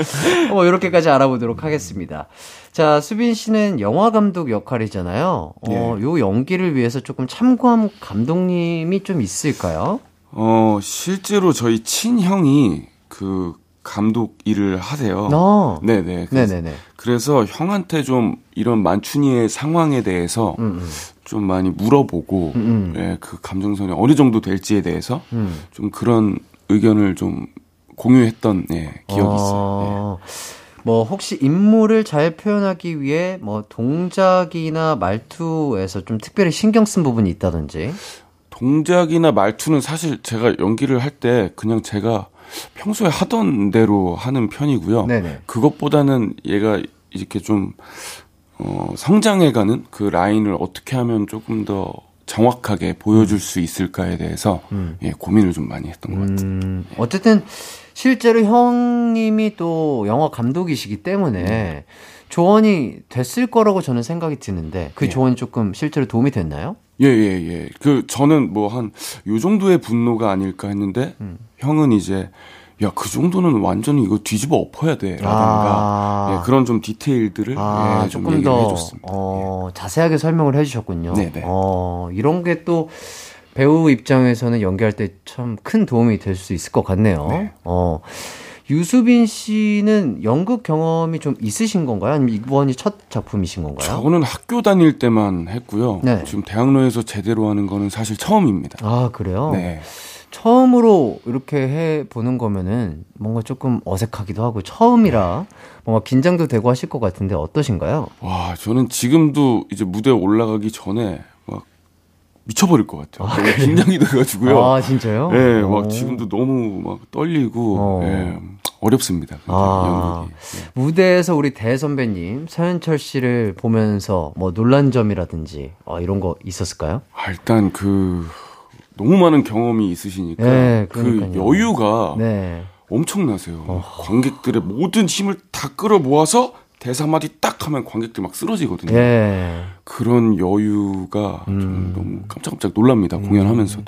뭐 이렇게까지 알아보도록 하겠습니다. 자, 수빈 씨는 영화 감독 역할이잖아요. 어, 요 연기를 위해서 조금 참고한 감독님이 좀 있을까요? 어, 실제로 저희 친형이 그 감독 일을 하세요. 어. 네네. 그래서, 네네네. 그래서 형한테 좀 이런 만춘이의 상황에 대해서 음, 음. 좀 많이 물어보고, 음. 예, 그 감정선이 어느 정도 될지에 대해서 음. 좀 그런 의견을 좀 공유했던 예, 기억이 있어요. 어, 뭐 혹시 인물을 잘 표현하기 위해 뭐 동작이나 말투에서 좀 특별히 신경 쓴 부분이 있다든지. 동작이나 말투는 사실 제가 연기를 할 때 그냥 제가 평소에 하던 대로 하는 편이고요. 네네. 그것보다는 얘가 이렇게 좀 어, 성장해가는 그 라인을 어떻게 하면 조금 더 정확하게 보여줄 수 있을까에 대해서 예, 고민을 좀 많이 했던 것 같아요. 음, 어쨌든 실제로 형님이 또 영화 감독이시기 때문에 조언이 됐을 거라고 저는 생각이 드는데 그 예. 조언이 조금 실제로 도움이 됐나요? 예, 예, 예. 그 저는 뭐 한 요 정도의 분노가 아닐까 했는데 음. 형은 이제 야, 그 정도는 완전히 이거 뒤집어 엎어야 돼. 라든가 아. 예, 그런 좀 디테일들을 아, 예, 좀 조금 더 해줬습니다. 어, 자세하게 설명을 해주셨군요. 네네. 어, 이런 게 또 배우 입장에서는 연기할 때 참 큰 도움이 될 수 있을 것 같네요. 네. 어, 유수빈 씨는 연극 경험이 좀 있으신 건가요? 아니면 이번이 첫 작품이신 건가요? 저는 학교 다닐 때만 했고요. 네. 지금 대학로에서 제대로 하는 거는 사실 처음입니다. 아, 그래요? 네. 처음으로 이렇게 해 보는 거면은 뭔가 조금 어색하기도 하고 처음이라 뭔가 긴장도 되고 하실 것 같은데 어떠신가요? 와, 저는 지금도 이제 무대에 올라가기 전에 막 미쳐버릴 것 같아요. 너무 긴장이 돼가지고요. 아, 진짜요? 예, 오. 막 지금도 너무 막 떨리고, 어. 예, 어렵습니다. 아, 연극이. 예. 무대에서 우리 대선배님 서현철 씨를 보면서 뭐 놀란 점이라든지 어, 이런 거 있었을까요? 아, 일단 그, 너무 많은 경험이 있으시니까, 네, 그. 여유가 네. 엄청나세요. 관객들의 모든 힘을 다 끌어 모아서 대사 마디 딱 하면 관객들 막 쓰러지거든요. 예. 그런 여유가 음. 좀 너무 깜짝깜짝 놀랍니다. 공연하면서도.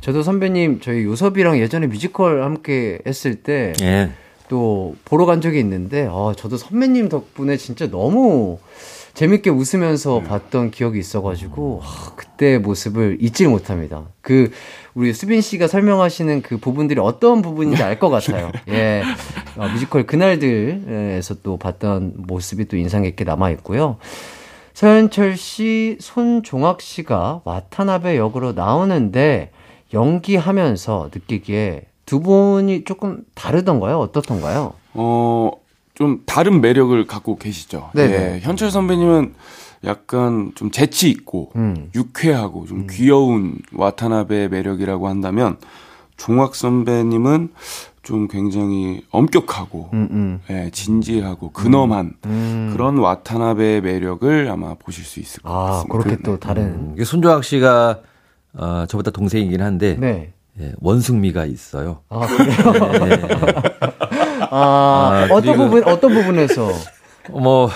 저도 선배님 저희 요섭이랑 예전에 뮤지컬 함께 했을 때 예. 또 보러 간 적이 있는데 아, 저도 선배님 덕분에 진짜 너무 재밌게 웃으면서 봤던 기억이 있어가지고 하, 그때 모습을 잊지 못합니다. 그 우리 수빈 씨가 설명하시는 그 부분들이 어떤 부분인지 알 것 같아요. 예, 어, 뮤지컬 그날들에서 또 봤던 모습이 또 인상 깊게 남아 있고요. 서현철 씨, 손종학 씨가 와타나베 역으로 나오는데 연기하면서 느끼기에 두 분이 조금 다르던가요? 어떻던가요? 어, 좀 다른 매력을 갖고 계시죠. 네네. 예, 현철 선배님은 약간 좀 재치 있고 음. 유쾌하고 좀 귀여운 와타나베 매력이라고 한다면 종학 선배님은 좀 굉장히 엄격하고 음, 음. 예, 진지하고 근엄한 음. 그런 와타나베 매력을 아마 보실 수 있을 것 아, 같습니다. 그렇게 네. 또 다른. 이게 손조학 씨가 어, 저보다 동생이긴 한데 네. 예, 원숭미가 있어요. 아, 그래요? 아, 아, 어떤 그리고- 부분, 어떤 부분에서? 뭐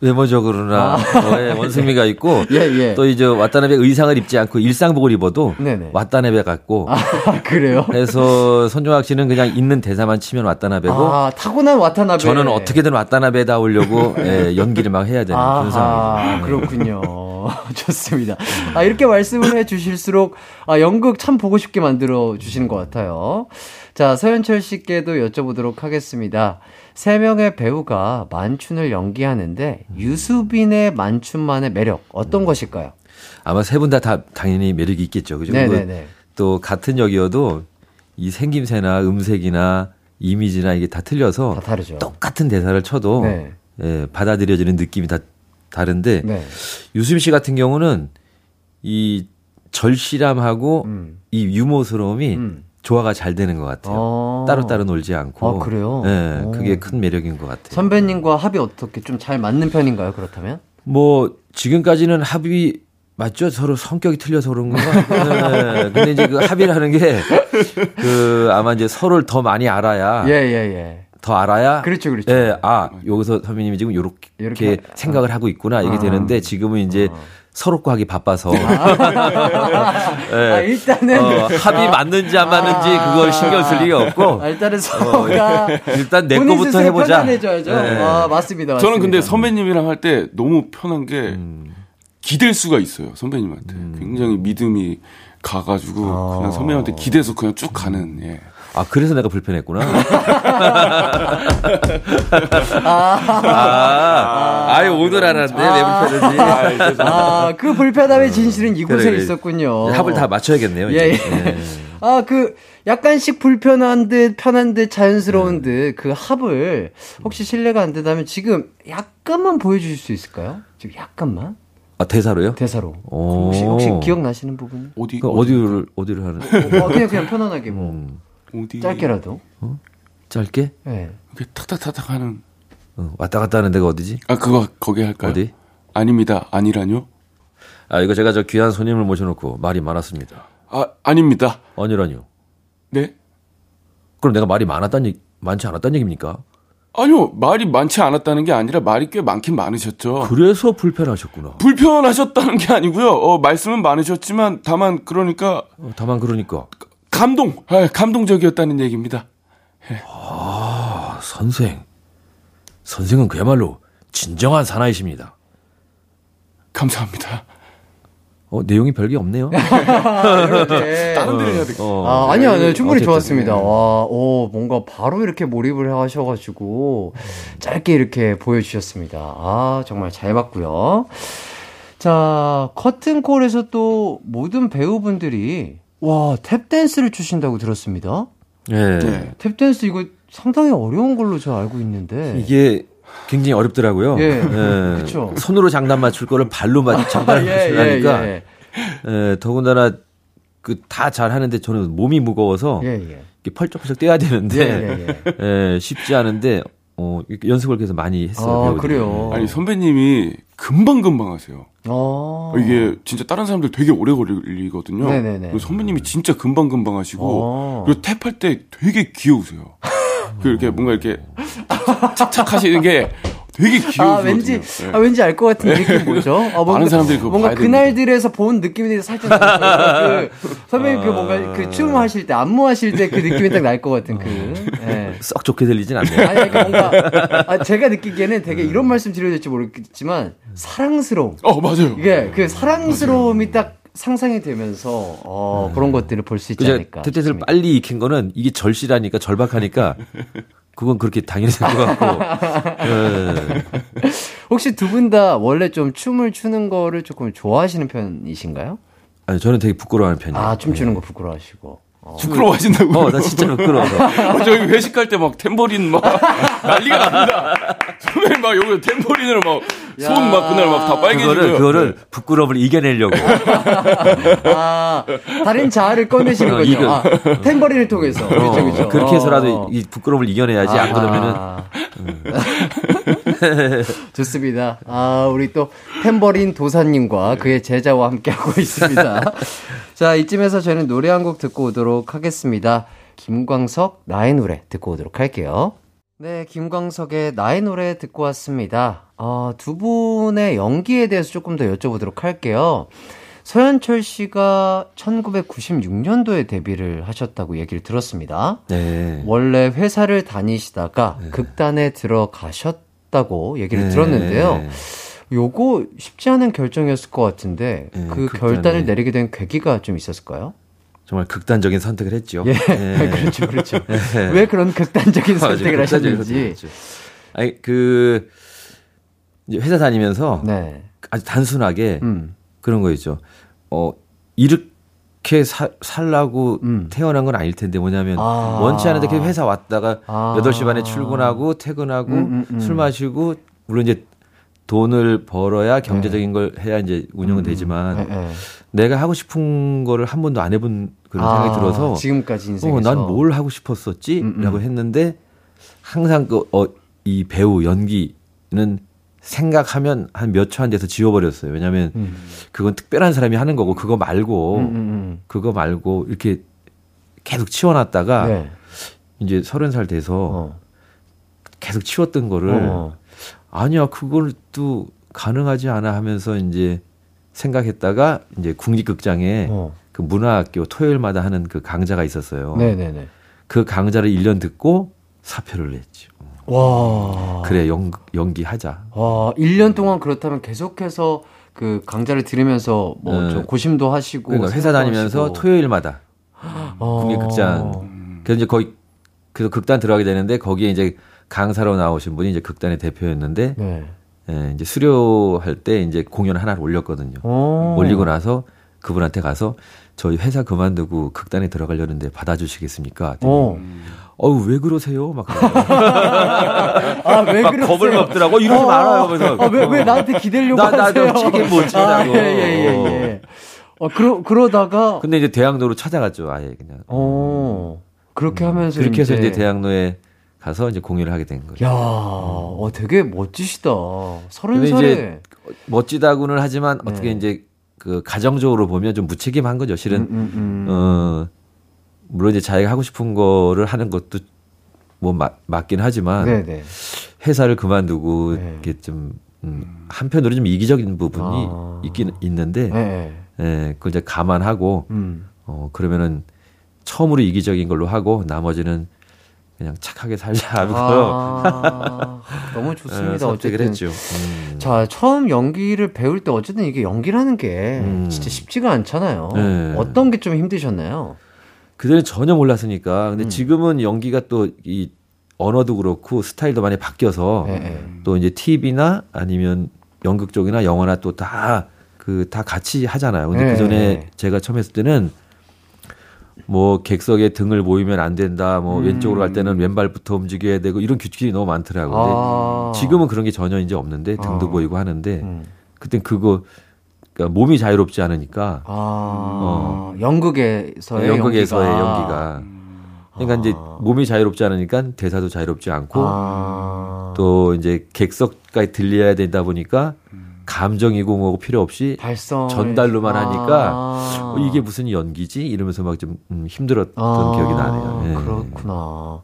외모적으로나 뭐, 예, 원숭미가 있고 아. 예, 예. 또 이제 왔다나베 의상을 입지 않고 일상복을 입어도 네네. 왔다나베 같고 아, 그래요? 그래서 손종학 씨는 그냥 있는 대사만 치면 왔다나베고 아, 타고난 와타나베. 저는 어떻게든 왔다나베 다오려고 예, 연기를 막 해야 되는 그런 아, 상황이죠. 그렇군요. 좋습니다. 아, 이렇게 말씀을 해 주실수록 아, 연극 참 보고 싶게 만들어 주시는 것 같아요. 자, 서현철 씨께도 여쭤보도록 하겠습니다. 세 명의 배우가 만춘을 연기하는데 유수빈의 만춘만의 매력 어떤 것일까요? 아마 세 분 다 다 당연히 매력이 있겠죠. 그죠? 네네네. 또 같은 역이어도 이 생김새나 음색이나 이미지나 이게 다 틀려서 다 다르죠. 똑같은 대사를 쳐도 네. 예, 받아들여지는 느낌이 다 다른데 네. 유수빈 씨 같은 경우는 이 절실함하고 음. 이 유머스러움이 음. 조화가 잘 되는 것 같아요. 어. 따로따로 놀지 않고. 아, 그래요? 예, 오. 그게 큰 매력인 것 같아요. 선배님과 합이 어떻게 좀 잘 맞는 편인가요, 그렇다면? 뭐 지금까지는 합이 맞죠? 서로 성격이 틀려서 그런 건가? 네. 근데 이제 그 합의를 하는 게 그 아마 이제 서로를 더 많이 알아야 예, 예, 예. 더 알아야 그렇죠, 그렇죠. 예, 아 여기서 선배님이 지금 요렇게 요렇게 생각을 하고 있구나 이게 아. 되는데 지금은 이제 서로 거 하기 바빠서 아, 일단은. 어, 합이 맞는지 안 맞는지 그걸 신경 쓸 리가 없고 아, 일단은 서로가. 일단 내 본인 거부터 해보자. 편안해져야죠. 네. 아, 맞습니다, 맞습니다. 저는 근데 선배님이랑 할 때 너무 편한 게 음. 기댈 수가 있어요. 선배님한테 굉장히 믿음이 가가지고 아. 그냥 선배님한테 기대서 그냥 쭉 가는. 예. 아 그래서 내가 불편했구나. 아, 아유 오늘 알았네 왜 불편했지. 아, 그 불편함의 진실은 이곳에 그래. 있었군요. 합을 다 맞춰야겠네요. 예. 예. 예. 아, 그, 약간씩 불편한 듯, 편한 듯, 자연스러운 듯, 그 합을, 혹시 실례가 안 된다면 지금 약간만 보여주실 수 있을까요? 지금 약간만? 아 대사로요? 대사로. 오. 혹시, 혹시 기억나시는 부분? 어디 그 어디를 어디를 하는? 어, 그냥, 그냥 편안하게 뭐, 음, 어디 짧게라도. 짧게 예. 이렇게 탁탁탁탁 하는. 어, 왔다 갔다 하는 데가 어디지? 아 그거 거기 할까요? 어디? 아닙니다. 아니라뇨? 아 이거 제가 저 귀한 손님을 모셔놓고 말이 많았습니다. 아 아닙니다. 아니라뇨. 네? 그럼 내가 말이 많았다는 얘기, 많지 않았다는 얘기입니까? 아니요 말이 많지 않았다는 게 아니라 말이 꽤 많긴 많으셨죠. 그래서 불편하셨구나. 불편하셨다는 게 아니고요. 어, 말씀은 많으셨지만 다만 그러니까 어, 다만 그러니까 감동, 아, 감동적이었다는 얘기입니다. 아, 선생, 선생은 그야말로 진정한 사나이십니다. 감사합니다. 어 내용이 별게 없네요. 다른 데를 해야 돼. 어. 아, 아니요, 아니요. 충분히 어쨌든, 좋았습니다. 네. 와, 오, 뭔가 바로 이렇게 몰입을 하셔가지고, 짧게 이렇게 보여주셨습니다. 아, 정말 잘 봤고요. 자, 커튼콜에서 또 모든 배우분들이, 와, 탭댄스를 추신다고 들었습니다. 예. 네. 탭댄스 이거 상당히 어려운 걸로 저 알고 있는데. 이게 굉장히 어렵더라고요. 예. 그쵸. 손으로 장단 맞출 거를 발로 맞 장단 예, 맞추려니까 예, 예, 더군다나 그 다 잘 하는데 저는 몸이 무거워서 예. 예, 예. 이렇게 펄쩍펄쩍 뛰어야 되는데 예, 예, 예, 쉽지 않은데 어, 연습을 계속 많이 했어요. 아, 배우들이. 그래요? 아니 선배님이 금방 금방 하세요. 어. 이게 진짜 다른 사람들 되게 오래 걸리거든요. 네네네. 그리고 선배님이 진짜 금방 금방 하시고 어. 그리고 탭할 때 되게 귀여우세요. 그 이렇게 뭔가 이렇게 착착 하시는 게 되게 귀여우시거든요. 아, 왠지, 네. 아, 왠지 알 것 같은 느낌 뭐죠? 아, 뭔가, 많은 사람들이 그거 뭔가. 그날들에서 본 느낌이 살짝 나요. 그, 선배님 그 뭔가 그 춤 하실 때, 안무 하실 때 그 느낌이 딱 날 것 같은 그, 예. 썩 좋게 들리진 않네요. 아니, 그러니까 뭔가, 아, 제가 느끼기에는 되게 이런 말씀 드려야 될지 모르겠지만, 사랑스러움. 어, 맞아요. 이게 그 사랑스러움이 딱 상상이 되면서, 어, 그런 것들을 볼 수 있지? 않을까. 뜻을 싶습니다. 빨리 익힌 거는 이게 절실하니까 절박하니까 그건 그렇게 당연히 될것 같고. 예. 혹시 두 분 다 원래 좀 춤을 추는 거를 조금 좋아하시는 편이신가요? 아니, 저는 되게 부끄러워하는 편이에요. 아, 춤추는 거 부끄러워하시고. 어. 부끄러워하신다고요? 어, 나 진짜 부끄러워서. 어, 저희 회식할 때 막 탬버린 막 난리가 납니다. 선배님 막 여기 탬버린으로 막 손 막 그날 막 다 빨개지고요. 그거를, 그거를 부끄러움을 이겨내려고. 아, 다른 자아를 꺼내시는 어, 거죠. 이거. 아, 템버린을 통해서. 그렇죠, 어, 그렇죠. 그렇게 해서라도 어. 이 부끄러움을 이겨내야지. 안 그러면은 아. 좋습니다. 아, 우리 또 템버린 도사님과 그의 제자와 함께 하고 있습니다. 자, 이쯤에서 저희는 노래 한 곡 듣고 오도록 하겠습니다. 김광석, 나의 노래 듣고 오도록 할게요. 네, 김광석의 나의 노래 듣고 왔습니다. 어, 두 분의 연기에 대해서 조금 더 여쭤보도록 할게요. 서현철 씨가 1996년도에 데뷔를 하셨다고 얘기를 들었습니다. 네. 원래 회사를 다니시다가 극단에 들어가셨다고 얘기를 네. 들었는데요. 요거 쉽지 않은 결정이었을 것 같은데 네, 그 극단에. 결단을 내리게 된 계기가 좀 있었을까요? 정말 극단적인 선택을 했죠. 예, 네. 그렇죠, 그렇죠. 왜 그런 극단적인. 선택을 극단적인 하셨는지. 했죠. 아니, 그, 이제 회사 다니면서 네, 아주 단순하게 음, 그런 거 있죠. 어, 이렇게 사, 살라고 음. 태어난 건 아닐 텐데 뭐냐면 아. 원치 않은데 그 회사 왔다가 아. 8시 반에 출근하고 퇴근하고 음, 음, 음. 술 마시고 물론 이제 돈을 벌어야 경제적인 걸 해야 이제 운영은 되지만 네, 네. 내가 하고 싶은 거를 한 번도 안 해본 그런 아, 생각이 들어서 지금까지 인생에서 어, 난 뭘 하고 싶었었지? 음, 음. 라고 했는데 항상 그, 어, 이 배우 연기는 생각하면 한 몇 초 안 돼서 지워버렸어요. 왜냐하면 음. 그건 특별한 사람이 하는 거고 그거 말고 음, 음, 그거 말고 이렇게 계속 치워놨다가 음. 네. 이제 서른 살 돼서 어. 계속 치웠던 거를 어. 아니야 그걸 또 가능하지 않아 하면서 이제 생각했다가 이제 국립극장에 어. 그 문화학교 토요일마다 하는 그 강좌가 있었어요. 네네네. 그 강좌를 1년 듣고 사표를 냈죠. 와. 그래 연, 연기하자. 와, 1년 동안 그렇다면 계속해서 그 강좌를 들으면서 뭐 네. 좀 고심도 하시고 그러니까 회사 다니면서 하시고. 토요일마다 어. 국립 극장. 그래서 이제 거기 그래서 극단 들어가게 되는데 거기에 이제 강사로 나오신 분이 이제 극단의 대표였는데 네. 예, 이제 수료할 때 이제 공연 하나를 올렸거든요. 오. 올리고 나서 그분한테 가서 저희 회사 그만두고 극단에 들어가려는데 받아주시겠습니까? 어. 어우 왜 그러세요? 막, 그러더라고요. 아, 왜막 그러세요? 겁을 먹더라고. 이러지 어, 말아요. 그래서 아, 왜, 왜 나한테 기대려고 나- 나 하세요? 좀 책임 못 지라고. 아, 예, 예, 예, 예. 어, 그러, 그러다가, 근데 이제 대학로로 찾아갔죠. 아예 그냥. 어, 그렇게 하면서. 음, 그렇게 해서 이제 대학로에 가서 이제 공연을 하게 된 거죠. 야, 어, 되게 멋지시다. 서른 살에. 이제 멋지다고는 하지만 네. 어떻게 이제 그 가정적으로 보면 좀 무책임한 거죠. 실은 음, 음, 음. 어 물론 이제 자기가 하고 싶은 거를 하는 것도 뭐 맞, 맞긴 하지만 네네. 회사를 그만두고 네. 이렇게 좀 음, 한편으로 좀 이기적인 부분이 아. 있긴 있는데 네. 예, 그걸 이제 감안하고 음. 어 그러면은 처음으로 이기적인 걸로 하고 나머지는 그냥 착하게 살자 하면서 아, 너무 예, 좋습니다. 선택을 어쨌든. 했죠. 음. 자, 처음 연기를 배울 때 어쨌든 이게 연기라는 게 음. 진짜 쉽지가 않잖아요. 네. 어떤 게 좀 힘드셨나요? 그전에 전혀 몰랐으니까 근데 음. 지금은 연기가 또 이 언어도 그렇고 스타일도 많이 바뀌어서 네, 네. 또 이제 TV나 아니면 연극 쪽이나 영화나 또다그 다 같이 하잖아요. 근데 네. 그 전에 제가 처음 했을 때는 뭐 객석에 등을 모이면 안 된다. 뭐 음. 왼쪽으로 갈 때는 왼발부터 움직여야 되고 이런 규칙이 너무 많더라고요. 아. 지금은 그런 게 전혀 이제 없는데 등도 아. 보이고 하는데 음. 그땐 그거 그러니까 몸이 자유롭지 않으니까 아, 연극에서의 연극에서의 연기가. 연기가 그러니까 이제 몸이 자유롭지 않으니까 대사도 자유롭지 않고 아. 또 이제 객석까지 들려야 되다 보니까 감정이고 뭐고 필요 없이 발성 전달로만 하니까 아. 어, 이게 무슨 연기지 이러면서 막좀 음, 힘들었던 아, 기억이 나네요. 예. 그렇구나.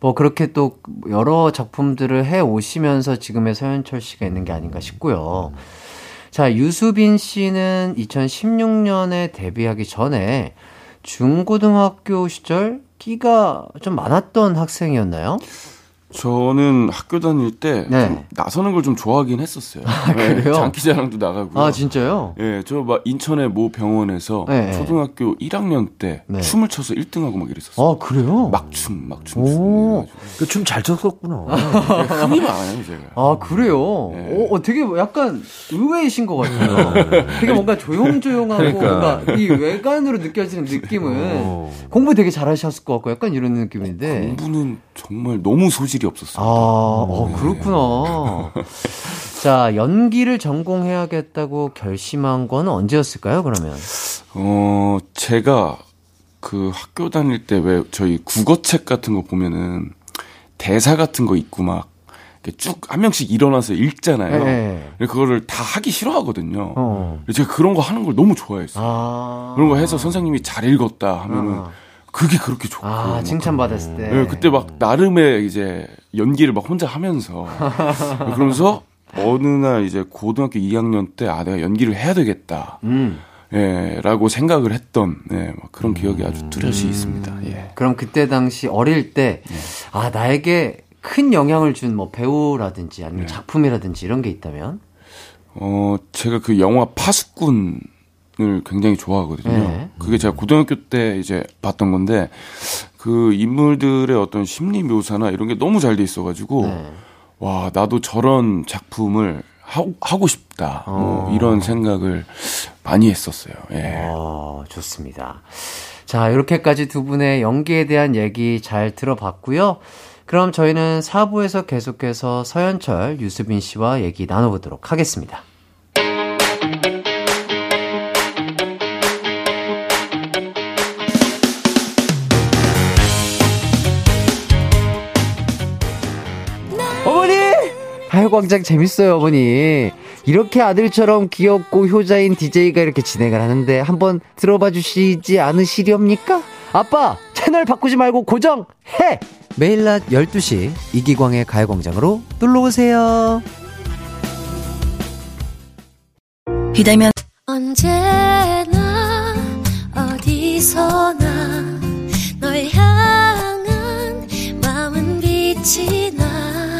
뭐 그렇게 또 여러 작품들을 해 오시면서 지금의 서현철 씨가 있는 게 아닌가 싶고요. 자, 유수빈 씨는 2016년에 데뷔하기 전에 중고등학교 시절 끼가 좀 많았던 학생이었나요? 저는 학교 다닐 때 네. 좀 나서는 걸 좀 좋아하긴 했었어요. 네, 그래요? 장기자랑도 나가고. 아, 진짜요? 예, 저 막 인천의 모 병원에서 네, 네. 초등학교 1학년 때 네. 춤을 춰서 1등하고 막 이랬었어요. 아, 그래요? 막춤, 막춤. 오. 그춤 잘 췄었구나. 흥이 많아요, 제가. 아, 그래요? 네. 어, 어, 되게 약간 의외이신 것 같아요. 되게 뭔가 조용조용하고 그러니까. 뭔가 이 외관으로 느껴지는 느낌은 어. 공부 되게 잘하셨을 것 같고 약간 이런 느낌인데. 공부는 정말 너무 소질이 없었어요. 아, 어, 그렇구나. 자, 연기를 전공해야겠다고 결심한 건 언제였을까요, 그러면? 어, 제가 그 학교 다닐 때 왜 저희 국어책 같은 거 보면은 대사 같은 거 있고 막 쭉한 명씩 일어나서 읽잖아요. 네. 그거를 다 하기 싫어하거든요. 어. 제가 그런 거 하는 걸 너무 좋아했어요. 아. 그런 거 해서 선생님이 잘 읽었다 하면은 아. 그게 그렇게 좋고. 아, 막 칭찬받았을 때. 네, 그때 막 나름의 이제 연기를 막 혼자 하면서 그러면서 어느 날 이제 고등학교 2학년 때 아 내가 연기를 해야 되겠다. 음. 예, 라고 생각을 했던 예, 막 그런 기억이 아주 뚜렷이 있습니다. 예. 그럼 그때 당시 어릴 때, 아, 나에게 큰 영향을 준 뭐 배우라든지 아니면 작품이라든지 이런 게 있다면? 어, 제가 그 영화 파수꾼 을 굉장히 좋아하거든요. 네. 그게 제가 고등학교 때 이제 봤던 건데 그 인물들의 어떤 심리 묘사나 이런 게 너무 잘 돼 있어가지고 네. 와 나도 저런 작품을 하고, 하고 싶다 뭐 이런 생각을 많이 했었어요. 예. 어, 좋습니다. 자, 이렇게까지 두 분의 연기에 대한 얘기 잘 들어봤고요. 그럼 저희는 4부에서 계속해서 서현철, 유수빈 씨와 얘기 나눠보도록 하겠습니다. 가요광장 재밌어요, 어머니. 이렇게 아들처럼 귀엽고 효자인 DJ가 이렇게 진행을 하는데 한번 들어봐 주시지 않으시렵니까? 아빠, 채널 바꾸지 말고 고정해! 매일 낮 12시 이기광의 가요광장으로 놀러오세요. 비대면 언제나 어디서나 널 향한 마음은 빛이 나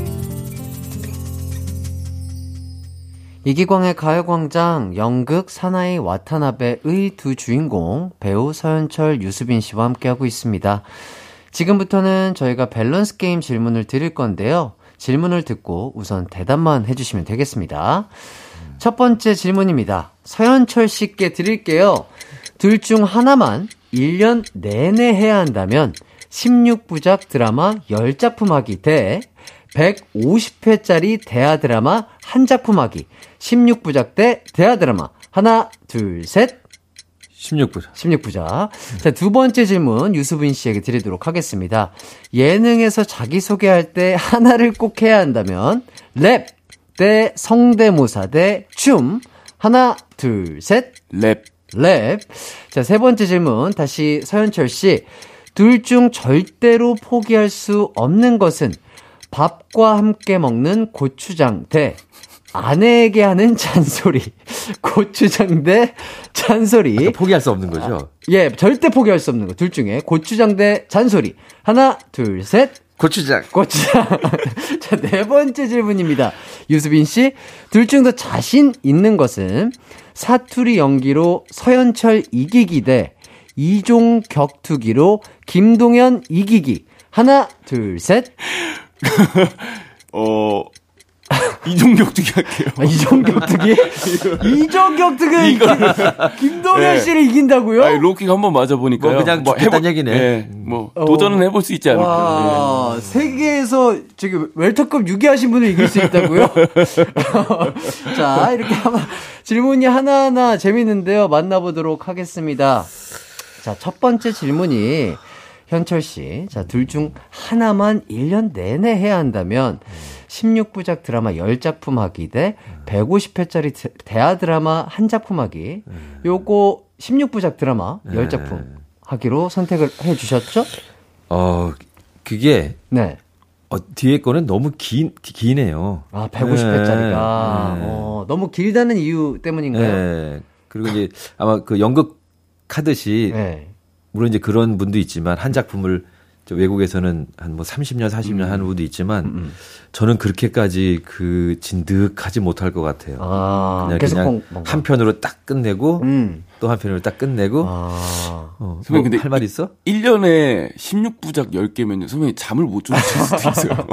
이기광의 가요광장 연극 사나이 와타나베의 두 주인공 배우 서현철, 유수빈 씨와 함께하고 있습니다. 지금부터는 저희가 밸런스 게임 질문을 드릴 건데요. 질문을 듣고 우선 대답만 해주시면 되겠습니다. 첫 번째 질문입니다. 서현철 씨께 드릴게요. 둘 중 하나만 1년 내내 해야 한다면 16부작 드라마 10작품 하기 대 150회짜리 대하 드라마 한 작품 하기 16부작 대 대하 드라마 하나 둘 셋 16분. 16부작. 자, 두 번째 질문 유수빈 씨에게 드리도록 하겠습니다. 예능에서 자기소개할 때 하나를 꼭 해야 한다면 랩 대 성대모사 대 춤. 하나, 둘, 셋. 랩. 랩. 자, 세 번째 질문. 다시 서현철 씨. 둘 중 절대로 포기할 수 없는 것은 밥과 함께 먹는 고추장 대 아내에게 하는 잔소리. 고추장 대 잔소리. 그러니까 포기할 수 없는 거죠. 예, 절대 포기할 수 없는 거. 둘 중에 고추장 대 잔소리. 하나, 둘, 셋. 고추장. 고추장. 자, 네 번째 질문입니다. 유수빈 씨, 둘 중 더 자신 있는 것은 사투리 연기로 서현철 이기기 대 이종 격투기로 김동현 이기기. 하나, 둘, 셋. 어 이종격투기 할게요. 아, 이종 격투기? 이종 격투기 김동현 네. 씨를 이긴다고요? 아니, 로킥 한번 맞아 보니까요. 뭐 그냥 죽겠다는 얘기네. 예, 뭐 어. 도전은 해볼 수 있지 않을까. 와, 세계에서 저기 웰터컵 6위 하신 분을 이길 수 있다고요? 자, 이렇게 한번 질문이 하나하나 재밌는데요. 만나보도록 하겠습니다. 자, 첫 번째 질문이 현철 씨. 자, 둘 중 하나만 1년 내내 해야 한다면 16부작 드라마 10작품 하기 대 150회짜리 대하 드라마 한 작품 하기. 요거 16부작 드라마 10작품 하기로 선택을 해 주셨죠? 어, 그게 네. 어, 뒤에 거는 너무 긴, 기네요. 아, 150회짜리가 네. 어, 너무 길다는 이유 때문인가요? 네. 그리고 이제 아마 그 연극 하듯이 네. 물론 이제 그런 분도 있지만 한 작품을 저 외국에서는 한 뭐 30년, 40년 하는 분도 있지만 저는 그렇게까지 그 진득하지 못할 것 같아요. 아, 그냥, 계속 그냥 공- 뭔가. 한 편으로 딱 끝내고 음. 또 한 편으로 딱 끝내고 아. 어, 선배님, 뭐 근데 할말 있어? 1년에 16부작 10개면요. 선배님 잠을 못 주무실 수도 있어요.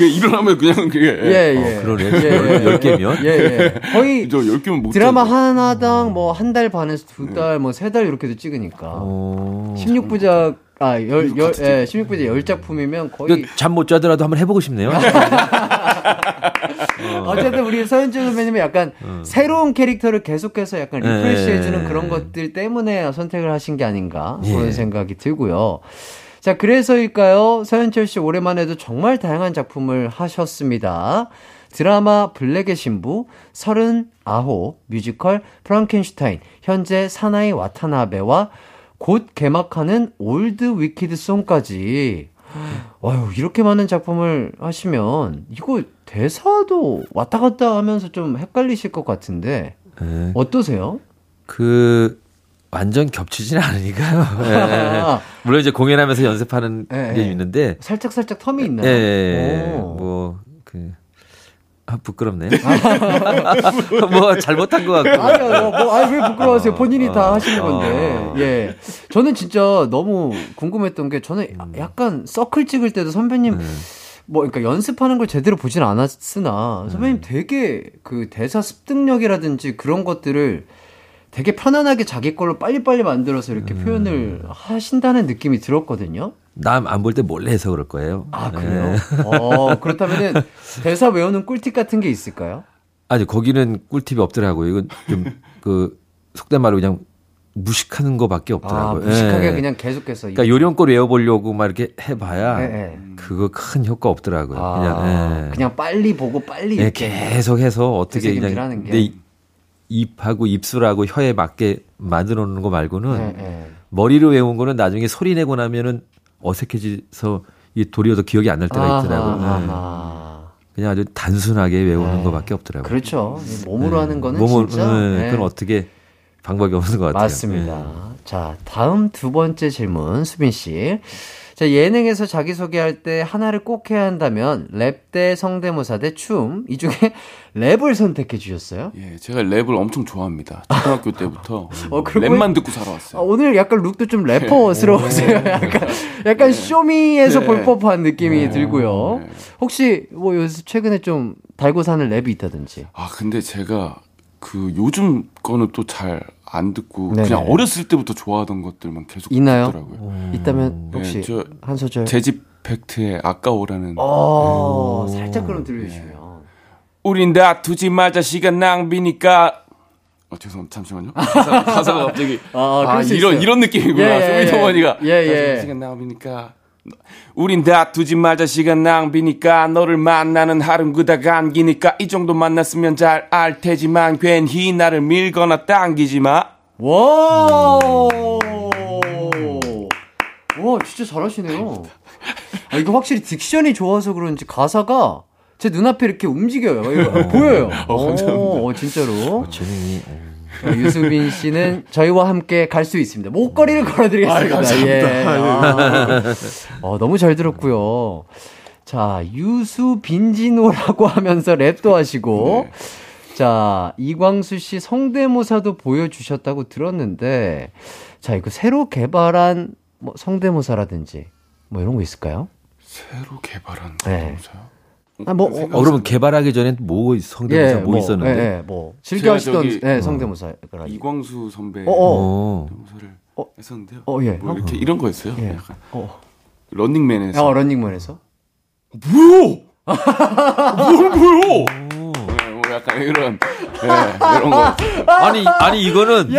일어나면 그냥 그게. 예, 예. 어, 그러네. 예, 열 개면? 예, 예. 거의 저 10개면 못 드라마 자죠. 하나당 뭐 한 달 반에서 두 달, 뭐 세달 이렇게도 찍으니까. 어. 16부작, 아, 열, 열, 예, 16부작 열 작품이면 거의. 잠 못 자더라도 한번 해보고 싶네요. 어쨌든 우리 서현철 선배님은 약간 새로운 캐릭터를 계속해서 약간 refresh 예. 해주는 그런 것들 때문에 선택을 하신 게 아닌가 예. 그런 생각이 들고요. 자, 그래서일까요? 서현철 씨 올해만 해도 정말 다양한 작품을 하셨습니다. 드라마 블랙의 신부, 39, 뮤지컬 프랑켄슈타인, 현재 사나이 와타나베와 곧 개막하는 올드 위키드 송까지. 와우, 이렇게 많은 작품을 하시면, 이거 대사도 왔다 갔다 하면서 좀 헷갈리실 것 같은데, 예. 어떠세요? 그 완전 겹치지는 않으니까요. 예. 아, 물론 이제 공연하면서 연습하는 예, 게 예. 있는데 살짝살짝 텀이 예, 있나요? 예. 오. 뭐그 아, 부끄럽네. 뭐 잘못한 것 같고. 아니요, 뭐, 아니, 왜 부끄러워하세요? 본인이 다 어, 하시는 건데. 어. 예. 저는 진짜 너무 궁금했던 게, 저는 약간 서클 찍을 때도 선배님, 음. 뭐, 그러니까 연습하는 걸 제대로 보진 않았으나, 음. 선배님 되게 그 대사 습득력이라든지 그런 것들을 되게 편안하게 자기 걸로 빨리빨리 만들어서 이렇게 음. 표현을 하신다는 느낌이 들었거든요. 남 안 볼 때 몰래 해서 그럴 거예요. 아, 예. 그래요? 어, 그렇다면은 대사 외우는 꿀팁 같은 게 있을까요? 아니 거기는 꿀팁이 없더라고요. 이건 좀 그 속된 말로 그냥 무식하는 거밖에 아, 없더라고요. 무식하게 예. 그냥 계속해서. 이- 그러니까 요령껏 외워보려고 막 이렇게 해봐야 예, 예. 그거 큰 효과 없더라고요. 아, 그냥 예. 그냥 빨리 보고 빨리 예, 계속해서 어떻게 그냥 게. 내 입하고 입술하고 혀에 맞게 만들어 놓는 거 말고는 예, 예. 머리로 외운 거는 나중에 소리 내고 나면은 어색해져서 이 도리어 더 기억이 안 날 때가 있더라고요. 아하, 예. 아하. 그냥 아주 단순하게 외우는 네. 것밖에 없더라고요. 그렇죠. 이 몸으로 예. 하는 거는 몸을- 진짜 예, 예. 그건 어떻게 방법이 없는 것 같아요. 맞습니다. 예. 자, 다음 두 번째 질문 수빈 씨. 자, 예능에서 자기소개할 때 하나를 꼭 해야 한다면 랩 대 성대모사 대 춤. 이 중에 랩을 선택해 주셨어요? 예, 제가 랩을 엄청 좋아합니다. 초등학교 때부터 어, 랩만 듣고 아, 살아왔어요. 오늘 약간 룩도 좀 래퍼스러우세요. 약간, 약간 쇼미에서 네. 볼 법한 느낌이 들고요. 네. 혹시 뭐 요새 최근에 좀 달고 사는 랩이 있다든지. 아 근데 제가 그 요즘 거는 또 잘 안 듣고 네네. 그냥 어렸을 때부터 좋아하던 것들만 계속 있나요? 듣더라고요. 있다면 네, 혹시 저한 소절. 제집 팩트의 아까워라는 어, 살짝 그럼 들려주시면. 우린 다투지 말자 시간 낭비니까 어 죄송합니다 잠시만요 가사, 가사가 갑자기 아, 아, 수 이런 있어요. 이런 느낌이구나 예, 예, 소미 예. 예, 예. 시간 낭비니까 우린 다투지 말자 시간 낭비니까 너를 만나는 하루는 그다가 안기니까 이 정도 만났으면 잘 알 테지만 괜히 나를 밀거나 당기지 마 와! 와, 진짜 잘하시네요. 아, 이거 확실히 딕션이 좋아서 그런지 가사가 제 눈앞에 이렇게 움직여요. 이거 보여요. 어, 감사합니다. 어, 진짜로. 재능이 자, 유수빈 씨는 저희와 함께 갈 수 있습니다. 목걸이를 걸어드리겠습니다. 아. 예. 아, 어, 너무 잘 들었고요. 자, 유수빈진호라고 하면서 랩도 하시고, 자, 이광수 씨 성대모사도 보여주셨다고 들었는데, 자, 이거 새로 개발한 뭐 성대모사라든지, 뭐 이런 거 있을까요? 새로 개발한 네. 거요 아, 뭐, 어, 그러면 개발하기 전에 뭐 성대모사 뭐, 있었는데? 예, 예, 뭐, 즐겨 하시던 예, 성대모사가. 이광수 선배 어, 어. 어. 모사를 어. 했었는데요. 어, 예. 뭐 이렇게 이런 거였어요. 예. 약간 어, 런닝맨에서 어, 런닝맨에서? 뭐야? 뭘 뭐야? 네, 이런 예, 이런 거. 아니 아니 이거는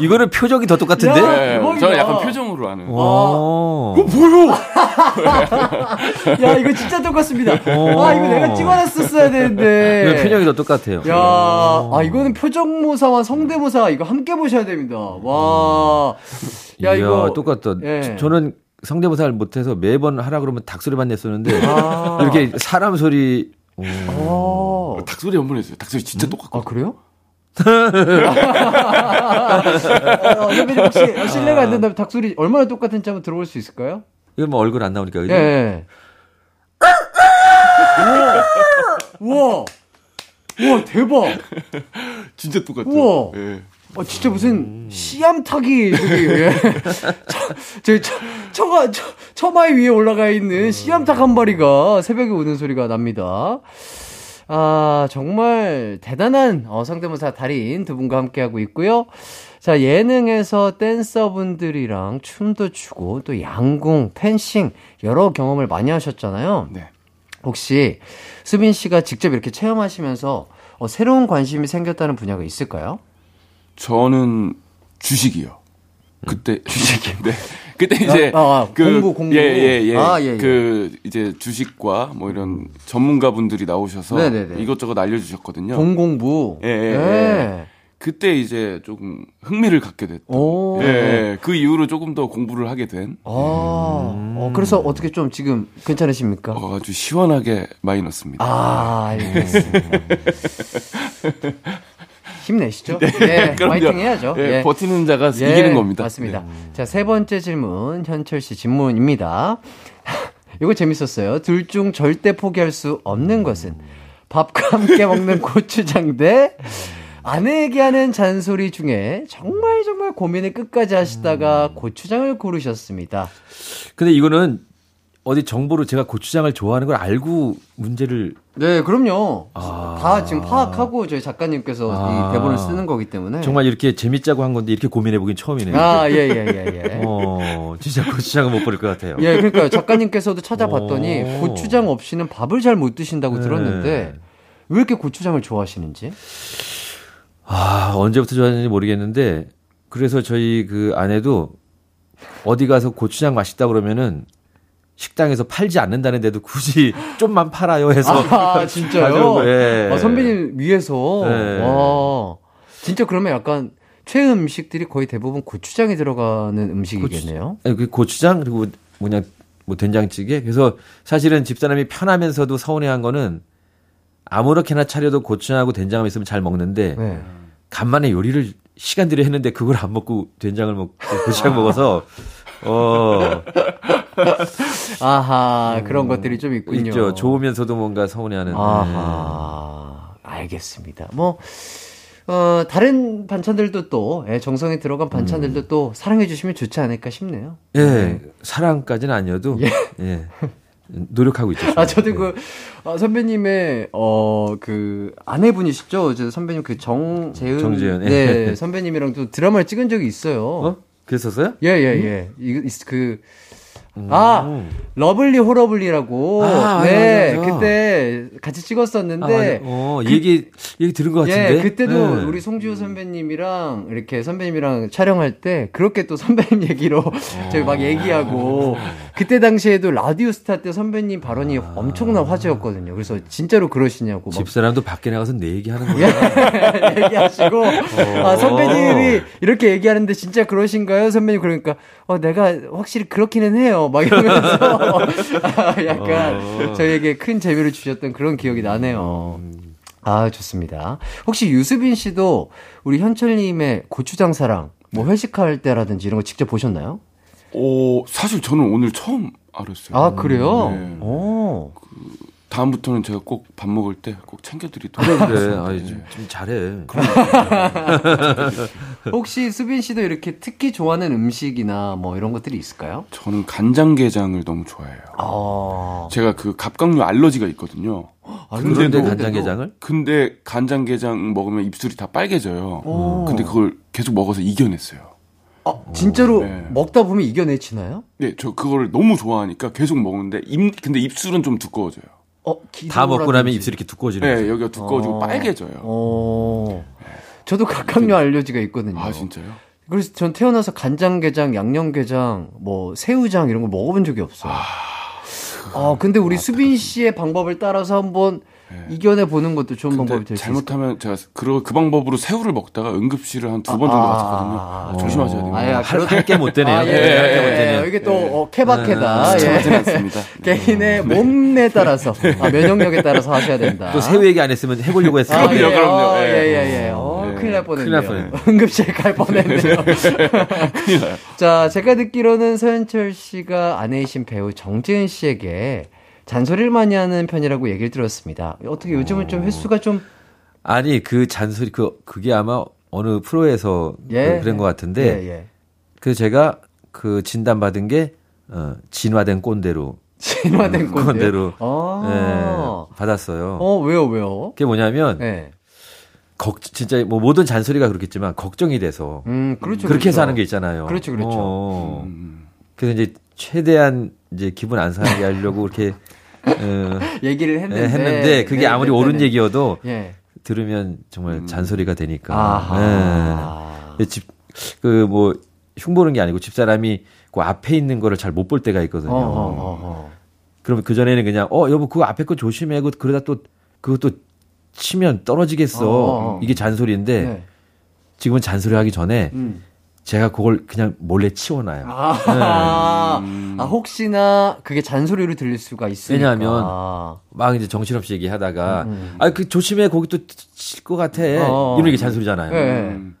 이거는 표정이 더 똑같은데? 야, 예. 저는 약간 표정으로 하는. 어. 야, 이거 진짜 똑같습니다. 어. 아, 이거 내가 찍어놨었어야 되는데. 이거 표정이 더 똑같아요. 야, 아, 이거는 표정 모사와 성대 모사 이거 함께 보셔야 됩니다. 와. 야, 이야, 이거. 똑같다. 예. 저- 저는 성대모사를 못해서 매번 하라 그러면 닭소리만 냈었는데 아. 이렇게 사람 소리 오. 어. 닭소리 한 번 했어요. 닭소리 진짜 똑같고. 아, 그래요? 어, 선배님 혹시 어, 실례가 안 된다면 닭소리 얼마나 똑같은지 한번 들어볼 수 있을까요? 이거 뭐 얼굴 안 나오니까 그죠? 예. 예. 우와. 우와. 우와, 대박. 진짜 똑같죠. 우와. 예. 어, 진짜 무슨 씨암탉이 저기 예. 저, 저, 저, 처가 처, 처마이 위에 올라가 있는 씨암탉 한 마리가 새벽에 우는 소리가 납니다. 아 정말 대단한 어, 성대모사 달인 두 분과 함께 하고 있고요. 자 예능에서 댄서분들이랑 춤도 추고 또 양궁, 펜싱 여러 경험을 많이 하셨잖아요. 네. 혹시 수빈 씨가 직접 이렇게 체험하시면서 어, 새로운 관심이 생겼다는 분야가 있을까요? 저는 주식이요. 그때 주식이. 네. 그때 이제 아, 아, 공부, 공부. 예, 예, 예. 아, 예, 예. 그 이제 주식과 뭐 이런 전문가분들이 나오셔서 네네네. 이것저것 알려 주셨거든요. 공공부. 예, 예, 예. 그때 이제 조금 흥미를 갖게 됐던. 오. 예, 예. 그 이후로 조금 더 공부를 하게 된. 아, 어, 그래서 어떻게 좀 지금 괜찮으십니까? 어, 아주 시원하게 넣습니다. 아, 알겠습니다. 힘내시죠? 예, 그럼요. 파이팅 해야죠. 예, 예. 버티는 자가 예, 이기는 겁니다. 맞습니다. 네. 자, 세 번째 질문, 현철 씨 질문입니다. 이거 재밌었어요. 둘 중 절대 포기할 수 없는 것은 밥과 함께 먹는 고추장 대 아내에게 하는 잔소리 중에 정말 정말 고민을 끝까지 하시다가 고추장을 고르셨습니다. 근데 이거는 어디 정보로 제가 고추장을 좋아하는 걸 알고 문제를 네, 그럼요. 아. 다 지금 파악하고 저희 작가님께서 아. 이 대본을 쓰는 거기 때문에. 정말 이렇게 재밌자고 한 건데 이렇게 고민해 보긴 처음이네요. 아, 예, 예, 예, 예. 어, 진짜 고추장은 못 버릴 것 같아요. 예, 그러니까 작가님께서도 찾아봤더니 오. 고추장 없이는 밥을 잘 못 드신다고 네. 들었는데 왜 이렇게 고추장을 좋아하시는지? 아, 언제부터 좋아했는지 모르겠는데, 그래서 저희 그 아내도 어디 가서 고추장 맛있다 그러면은 식당에서 팔지 않는다는데도 굳이 좀만 팔아요 해서. 아, 진짜요? 예. 아, 선배님 위해서. 네. 와. 진짜 그러면 약간 최애 음식들이 거의 대부분 고추장이 들어가는 음식이겠네요. 아니, 그 고추장 그리고 뭐냐 뭐 된장찌개. 그래서 사실은 집사람이 편하면서도 서운해한 거는 아무렇게나 차려도 고추장하고 된장만 있으면 잘 먹는데 네. 간만에 요리를 시간 들여 했는데 그걸 안 먹고 된장을 먹고 고추장 먹어서 어 아하, 그런 것들이 좀 있군요. 음. 있죠. 좋으면서도 뭔가 서운해하는. 네. 아하, 알겠습니다. 뭐, 어, 다른 반찬들도 또, 예, 정성이 들어간 반찬들도 음. 또 사랑해주시면 좋지 않을까 싶네요. 예, 예. 사랑까지는 아니어도 예. 노력하고 있죠. 아, 저도 그, 어, 선배님의, 어, 그, 아내분이시죠? 저 선배님 그 정 재은. 정재은, 예. 네, 선배님이랑 또 드라마를 찍은 적이 있어요. 어? 그랬었어요? 예, 예, 예. 이거, 있- 그, 아, 러블리 호러블리라고. 아, 네, 맞아, 맞아. 그때 같이 아, 찍었었는데. 맞아. 어, 얘기 얘기 들은 것 같은데. 예, 그때도 예. 우리 송지효 선배님이랑 이렇게 선배님이랑 촬영할 때 그렇게 또 선배님 얘기로 저희 막 얘기하고 그때 당시에도 라디오 스타 때 선배님 발언이 엄청난 화제였거든요. 그래서 진짜로 그러시냐고 막 집사람도 밖에 나가서 내 얘기하는 거야. 예, 얘기하시고 아, 선배님이 이렇게 얘기하는데 진짜 그러신가요? 선배님 그러니까 어 내가 확실히 그렇기는 해요. 막 이러면서 아, 약간 저희에게 큰 재미를 주셨던 그런 기억이 나네요. 아 좋습니다. 혹시 유수빈 씨도 우리 현철님의 고추장 사랑 뭐 회식할 때라든지 이런 거 직접 보셨나요? 오, 사실 저는 오늘 처음 알았어요. 아 그래요? 네. 오. 다음부터는 제가 꼭 밥 먹을 때 꼭 챙겨드리도록 그래. 아이, 네. 좀, 좀 잘해. 혹시 수빈 씨도 이렇게 특히 좋아하는 음식이나 뭐 이런 것들이 있을까요? 저는 간장게장을 너무 좋아해요. 아, 제가 그 갑각류 알러지가 있거든요. 아 그런데 근데도- 간장게장을? 근데 간장게장 먹으면 입술이 다 빨개져요. 오. 근데 그걸 계속 먹어서 이겨냈어요. 아, 진짜로 네. 먹다 보면 이겨내치나요? 네, 저 그거를 너무 좋아하니까 계속 먹는데 입 근데 입술은 좀 두꺼워져요. 어, 다 먹고 나면. 입술이 이렇게 두꺼워지는 네, 거죠. 여기가 두꺼워지고 어. 빨개져요. 어. 저도 각각류 알러지가 있거든요. 아 진짜요? 그래서 전 태어나서 간장게장, 양념게장, 뭐 새우장 이런 걸 먹어본 적이 없어요. 아, 근데 우리 수빈 씨의 방법을 따라서 한번 이겨내 보는 것도 좋은 방법이 근데 될수 있을 것 잘못하면 제가 그, 그 방법으로 새우를 먹다가 응급실을 한 두 번 정도 갔었거든요. 아, 조심하셔야 됩니다. 아야, 할게 못 되네요. 아, 예, 네, 예, 할게 못 예, 되네요. 이게 또 어, 케바케다. 예. 추천하지는 않습니다. 개인의 몸에 따라서, 아, 면역력에 따라서 하셔야 된다. 또 새우 얘기 안 했으면 해보려고 했어요. 아, 예, 그럼요, 그럼요. 어, 예. 예, 예, 예. 어, 예. 큰일 날 뻔했네요. 큰일 날 응급실 갈 뻔했네요. 자, 제가 듣기로는 서현철 씨가 아내이신 배우 정재은 씨에게 잔소리를 많이 하는 편이라고 얘기를 들었습니다. 어떻게 요즘은 좀 횟수가 좀 아니 그 잔소리 그 그게 아마 어느 프로에서 예. 그, 런 것 같은데 예, 예. 그 제가 그 진단 받은 게 어, 진화된 꼰대로 진화된 건데요. 꼰대로 아. 예, 받았어요. 어, 왜요, 왜요? 그게 뭐냐면 네. 걱 진짜 뭐 모든 잔소리가 그렇겠지만 걱정이 돼서 음, 그렇죠. 그렇게 그렇죠. 해서 하는 게 있잖아요. 그렇죠, 그렇죠. 어. 음. 그래서 이제 최대한 이제 기분 안 상하게 하려고 이렇게 어, 얘기를 했는데. 했는데 그게 네, 아무리 네, 옳은 네. 얘기여도 예. 들으면 정말 음. 잔소리가 되니까. 예. 집, 그, 뭐, 흉보는 게 아니고 집사람이 그 앞에 있는 거를 잘 못 볼 때가 있거든요. 어, 어. 그러면 그 전에는 그냥, 어, 여보, 그거 앞에 거 조심해. 그 그러다 또, 그것도 치면 떨어지겠어. 이게 잔소리인데, 네. 지금은 잔소리 하기 전에 음. 제가 그걸 그냥 몰래 치워놔요. 아, 음. 아, 혹시나 그게 잔소리로 들릴 수가 있으니까. 왜냐하면 막 이제 정신없이 얘기하다가, 음. 아, 그 조심해. 거기 또 칠 것 같아. 어. 이런 게 잔소리잖아요. 네. 음.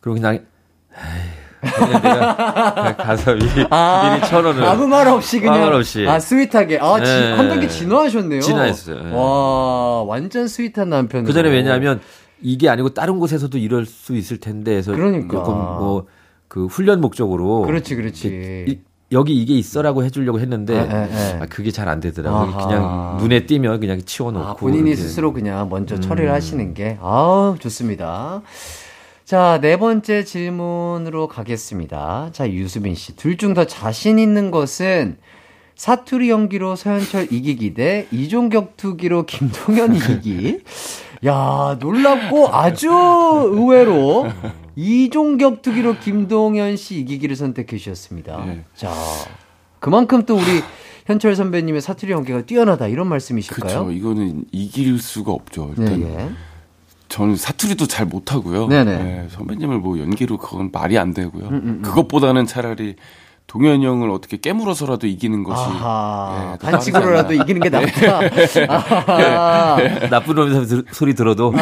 그리고 그냥, 에이, 그냥 내가 가서 미리, 아, 미리 천 원을. 아무 말 없이 그냥. 아무 말 없이. 아, sweet하게. 아, 지- 네. 한 단계 진화하셨네요. 진화했어요. 네. 와, 완전 sweet한 남편. 그 전에 왜냐하면 이게 아니고 다른 곳에서도 이럴 수 있을 텐데 해서 그러니까. 조금 뭐 그 훈련 목적으로 그렇지, 그렇지. 이- 여기 이게 있어라고 해주려고 했는데 에, 에, 에. 아, 그게 잘 안 되더라고요. 아하. 그냥 눈에 띄면 그냥 치워놓고 아, 본인이 이렇게. 스스로 그냥 먼저 음. 처리를 하시는 게, 아우, 좋습니다. 자, 네 번째 질문으로 가겠습니다. 자, 유수빈 씨. 둘 중 더 자신 있는 것은 사투리 연기로 서현철 이기기 대 이종격 투기로 김동현 이기기. 야, 놀랍고 아주 의외로 이종격 투기로 김동현 씨 이기기를 선택해 주셨습니다. 네. 자, 그만큼 또 우리 현철 선배님의 사투리 연기가 뛰어나다 이런 말씀이실까요? 그렇죠. 이거는 이길 수가 없죠. 네, 일단 예. 저는 사투리도 잘 못하고요. 네네. 네, 선배님을 뭐 연기로 그건 말이 안 되고요. 음, 음. 그것보다는 차라리 동현이 형을 어떻게 깨물어서라도 이기는 것이 아하, 예, 더 반칙으로라도 이기는 게 낫다. 아하. 나쁜 놈 소- 소리 들어도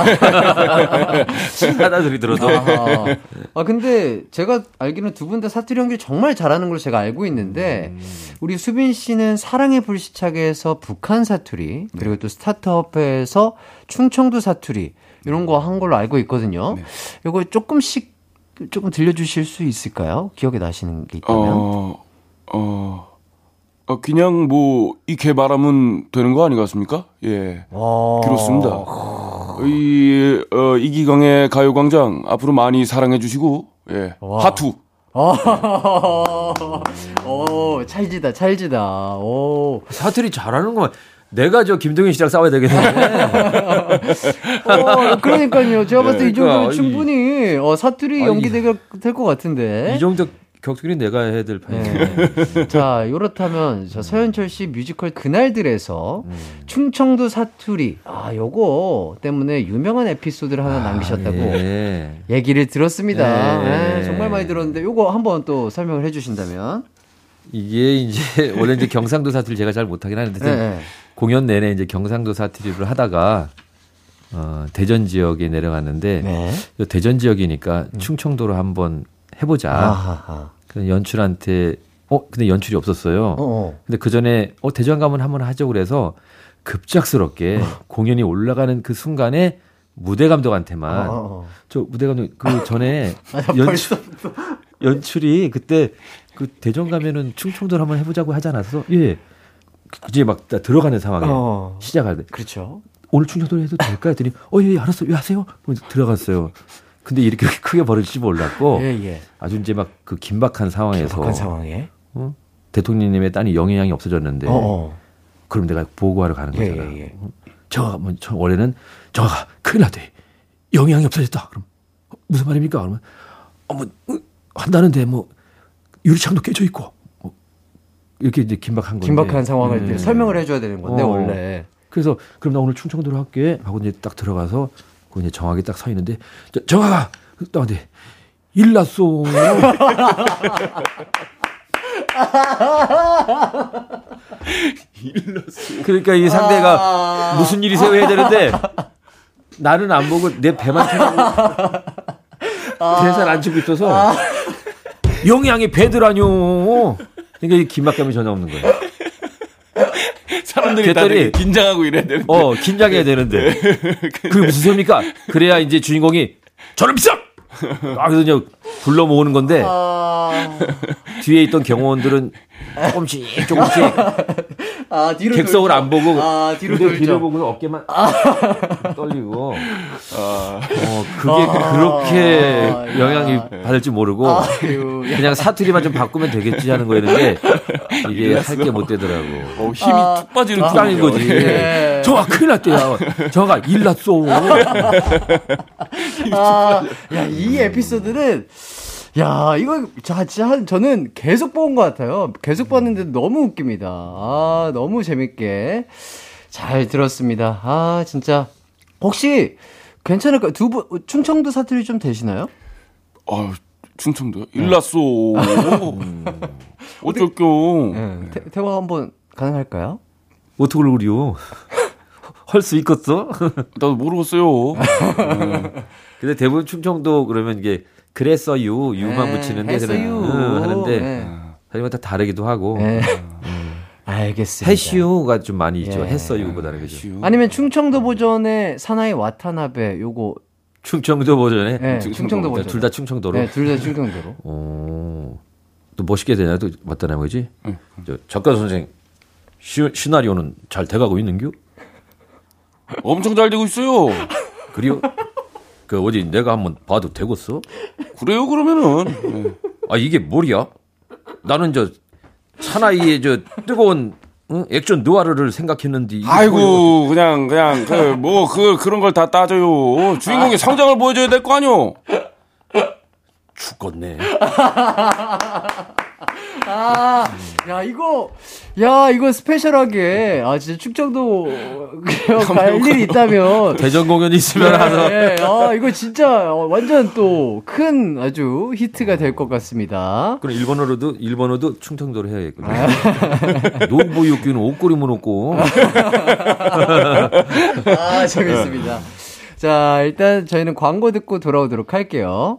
신나다 소리 들어도 아하. 아, 근데 제가 알기로는 두 분 다 사투리 연기를 정말 잘하는 걸로 제가 알고 있는데, 우리 수빈 씨는 사랑의 불시착에서 북한 사투리, 그리고 또 스타트업에서 충청도 사투리, 이런 거 한 걸로 알고 있거든요. 네. 요거 조금씩 조금 들려주실 수 있을까요? 기억에 나시는 게 있다면? 어, 어, 어, 그냥 뭐, 이 개바람은 되는 거 아니겠습니까? 예. 와. 그렇습니다. 이, 어, 이기광의 가요광장 앞으로 많이 사랑해주시고, 예. 와. 하투. 오, 찰지다, 찰지다. 오. 사투리 잘하는 거만 내가 저 김동현 씨랑 싸워야 되겠네. 어, 그러니까요. 제가 봤을 때 이 정도면 그러니 어, 사투리 연기대가 될것 같은데. 이 정도 격투기는 내가 해야 될 판이네. 네. 자, 요렇다면 저 서현철 씨 뮤지컬 그날들에서 음. 충청도 사투리 아, 요거 때문에 유명한 에피소드를 하나 남기셨다고 예. 얘기를 들었습니다. 네. 네, 정말 많이 들었는데 요거 한번 또 설명을 해 주신다면. 이게 이제 원래 이제 경상도 사투리 제가 잘 못하긴 하는데 네, 네. 공연 내내 이제 경상도 사투리를 하다가 어, 대전 지역에 내려갔는데 네. 이 대전 지역이니까 충청도로 한번 해보자. 아하하. 그래서 연출한테 어 근데 연출이 없었어요. 어, 어. 근데 그 전에 어 대전 가면 한번 하죠 그래서 급작스럽게 공연이 올라가는 그 순간에 무대 감독한테만 어, 어. 저 무대 감독 그 전에 아, 연출 연출이 그때 그 대전 가면은 충청도 를 한번 해보자고 하지 않았어? 예. 이제 막다 들어가는 상황에 어. 시작할 때 그렇죠. 오늘 충청도로 해도 될까 했더니 어 예 예, 알았어 왜 하세요? 그러면서 들어갔어요. 근데 이렇게 크게 벌어질지 몰랐고 예, 예. 아주 이제 막 그 긴박한 상황에서 긴박한 상황에. 어? 대통령님의 딸이 영향이 없어졌는데 어, 어. 그럼 내가 보고하러 가는 예, 거잖아. 예, 예. 저가 뭐, 저 원래는 저가 큰일 났대. 영향이 없어졌다. 그럼 어, 무슨 말입니까? 그러면 어머 어, 한다는데 뭐 유리창도 깨져 있고 뭐 이렇게 이제 긴박한 건데. 긴박한 상황을 네. 설명을 해줘야 되는 건데 어. 원래. 그래서 그럼 나 오늘 충청도로 할게 하고 이제 딱 들어가서 그 이제 정하게 딱 서 있는데 저, 정아가 나한테 일났어. 그러니까 이 상대가 무슨 일이세요 해야 되는데 나는 안 보고 내 배만 쳐다보고 대사를 안 치고 있어서 영양이 배드라뇨. 그러니까 이 긴박감이 전혀 없는 거예요. 사람들이 다들 긴장하고 이래야 되는데. 어, 긴장해야 되는데. 그게 무슨 소리입니까? 그래야 이제 주인공이 저를 비싸! 아, 그래서 이제 불러 모으는 건데, 뒤에 있던 경호원들은 조금씩, 조금씩 아 뒤로 객석을 돌죠. 안 보고, 아 뒤로 근데 뒤를 돌죠. 보고 어깨만 떨리고, 아, 어, 그게 그렇게 아, 영향이 야. 받을지 모르고, 아유, 야. 그냥 사투리만 좀 바꾸면 되겠지 하는 거였는데, 이게 할 게 못 되더라고. 어, 힘이 툭 빠지는 툭 분위기야. 거지. 예. 정아 큰일 났대요. 정아가 일 났어. 아, 야, 이 에피소드는, 야, 이거, 자, 진짜 한, 저는 계속 본 것 같아요. 계속 봤는데 너무 웃깁니다. 아, 너무 재밌게 잘 들었습니다. 아, 진짜. 혹시, 괜찮을까요? 두 분, 충청도 사투리 좀 되시나요? 아, 충청도요? 일났어. 어쩔겨. 네. 태, 태화 한번 가능할까요? 어떻게 그려? 할수 있겠어? 나도 모르겠어요. 근데 대부분 충청도 그러면 이게 그랬어요 유만 네, 붙이는데 했어요. 그런, 응, 하는데 네. 사실은 다 다르기도 하고 네. 알겠습니다. 해시오가 좀 많이 있죠 예. 했어요보다는 그죠 아니면 충청도 버전의 사나이 와타나베 요거 충청도 버전에 네, 충청도 버전. 둘 다 충청도로 네, 둘 다 충청도로. 어, 또 멋있게 되냐 또 맞다나 뭐지 저 작가 선생 시, 시나리오는 잘 돼가고 있는겨 엄청 잘 되고 있어요. 그리요 그 어디 내가 한번 봐도 되겠어 그래요, 그러면은. 네. 아 이게 뭘이야? 나는 저 사나이의 저 뜨거운 응? 액션 느와르를 생각했는데? 아이고, 그냥, 그냥, 그, 뭐, 그, 그런 걸 다 따져요. 주인공의 성장을 보여줘야 될 거 아니요? 죽겠네. 아, 야 이거, 야 이거 스페셜하게, 아 진짜 충청도 갈 일이 있다면. 대전 공연 있으면 하나. 예, 예. 아 이거 진짜 완전 또 큰 아주 히트가 될 것 같습니다. 그럼 일본어로도 일본어도 충청도로 해야겠군요. 노부유기는 옷걸이 무놓고 아 재밌습니다. 자 일단 저희는 광고 듣고 돌아오도록 할게요.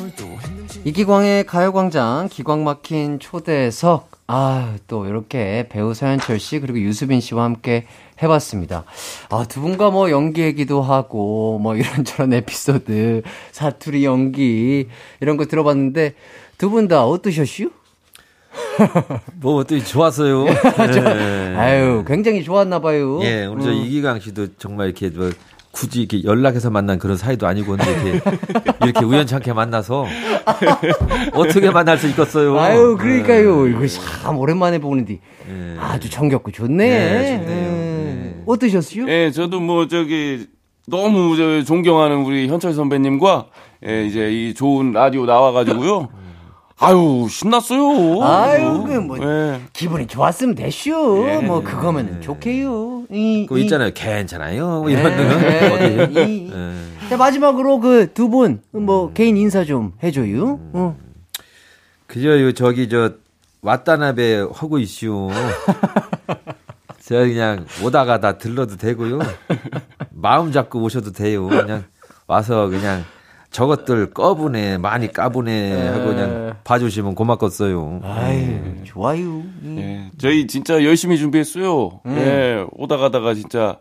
이기광의 가요광장 기광 막힌 초대석 아 또 이렇게 배우 서현철 씨 그리고 유수빈 씨와 함께 해봤습니다. 아 두 분과 뭐 연기 얘기도 하고 뭐 이런저런 에피소드 사투리 연기 이런 거 들어봤는데 두 분 다 어떠셨슈? 뭐 어떻게 좋았어요. 네. 아유 굉장히 좋았나 봐요. 예, 우리 저 음. 이기강 씨도 정말 이렇게 뭐 굳이 이렇게 연락해서 만난 그런 사이도 아니고 근데 이렇게 이렇게 우연찮게 만나서 어떻게 만날 수 있겠어요. 아유 그러니까요 이거 참 오랜만에 보는데 예. 아주 정겹고 좋네. 네, 좋네요. 음. 네. 어떠셨어요? 예, 저도 뭐, 저기, 너무 저 존경하는 우리 현철 선배님과, 예, 이제 이 좋은 라디오 나와가지고요. 아유, 신났어요. 아유, 그 뭐. 예. 기분이 좋았으면 됐슈. 예. 뭐 그거면 좋게요. 이, 그거 이- 있잖아요. 괜찮아요. 뭐 이런 예, 거. 예, 어디. 이- 예. 자, 마지막으로 그 두 분뭐 개인 인사 좀 해줘요. 어. 그저 요 저기 저 왔다나베 하고 있슈. 저 그냥 오다가 다 들러도 되고요. 마음 잡고 오셔도 돼요. 그냥 와서 그냥 저것들 꺼부네 많이 까부네 하고 그냥 봐주시면 고맙겠어요. 아유 좋아요. 이- 예, 저희 진짜 열심히 준비했어요. 예, 오다 가다가 진짜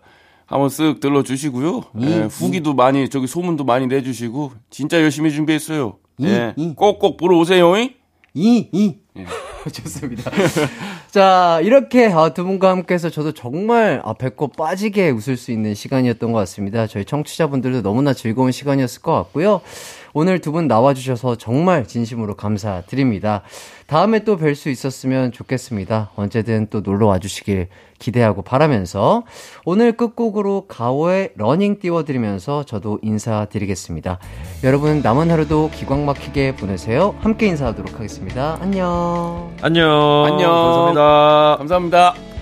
한번 쓱 들러 주시고요. 예, 후기도 많이, 저기 소문도 많이 내주시고, 진짜 열심히 준비했어요. 이, 예, 이. 꼭꼭 보러 오세요. 잉? 이, 이. 좋습니다. 자, 이렇게 아, 두 분과 함께해서 저도 정말 아, 배꼽 빠지게 웃을 수 있는 시간이었던 것 같습니다. 저희 청취자분들도 너무나 즐거운 시간이었을 것 같고요. 오늘 두 분 나와주셔서 정말 진심으로 감사드립니다. 다음에 또 뵐 수 있었으면 좋겠습니다. 언제든 또 놀러 와주시길 기대하고 바라면서 오늘 끝곡으로 가호의 러닝 띄워드리면서 저도 인사드리겠습니다. 여러분 남은 하루도 기광 막히게 보내세요. 함께 인사하도록 하겠습니다. 안녕. 안녕. 안녕. 감사합니다. 감사합니다.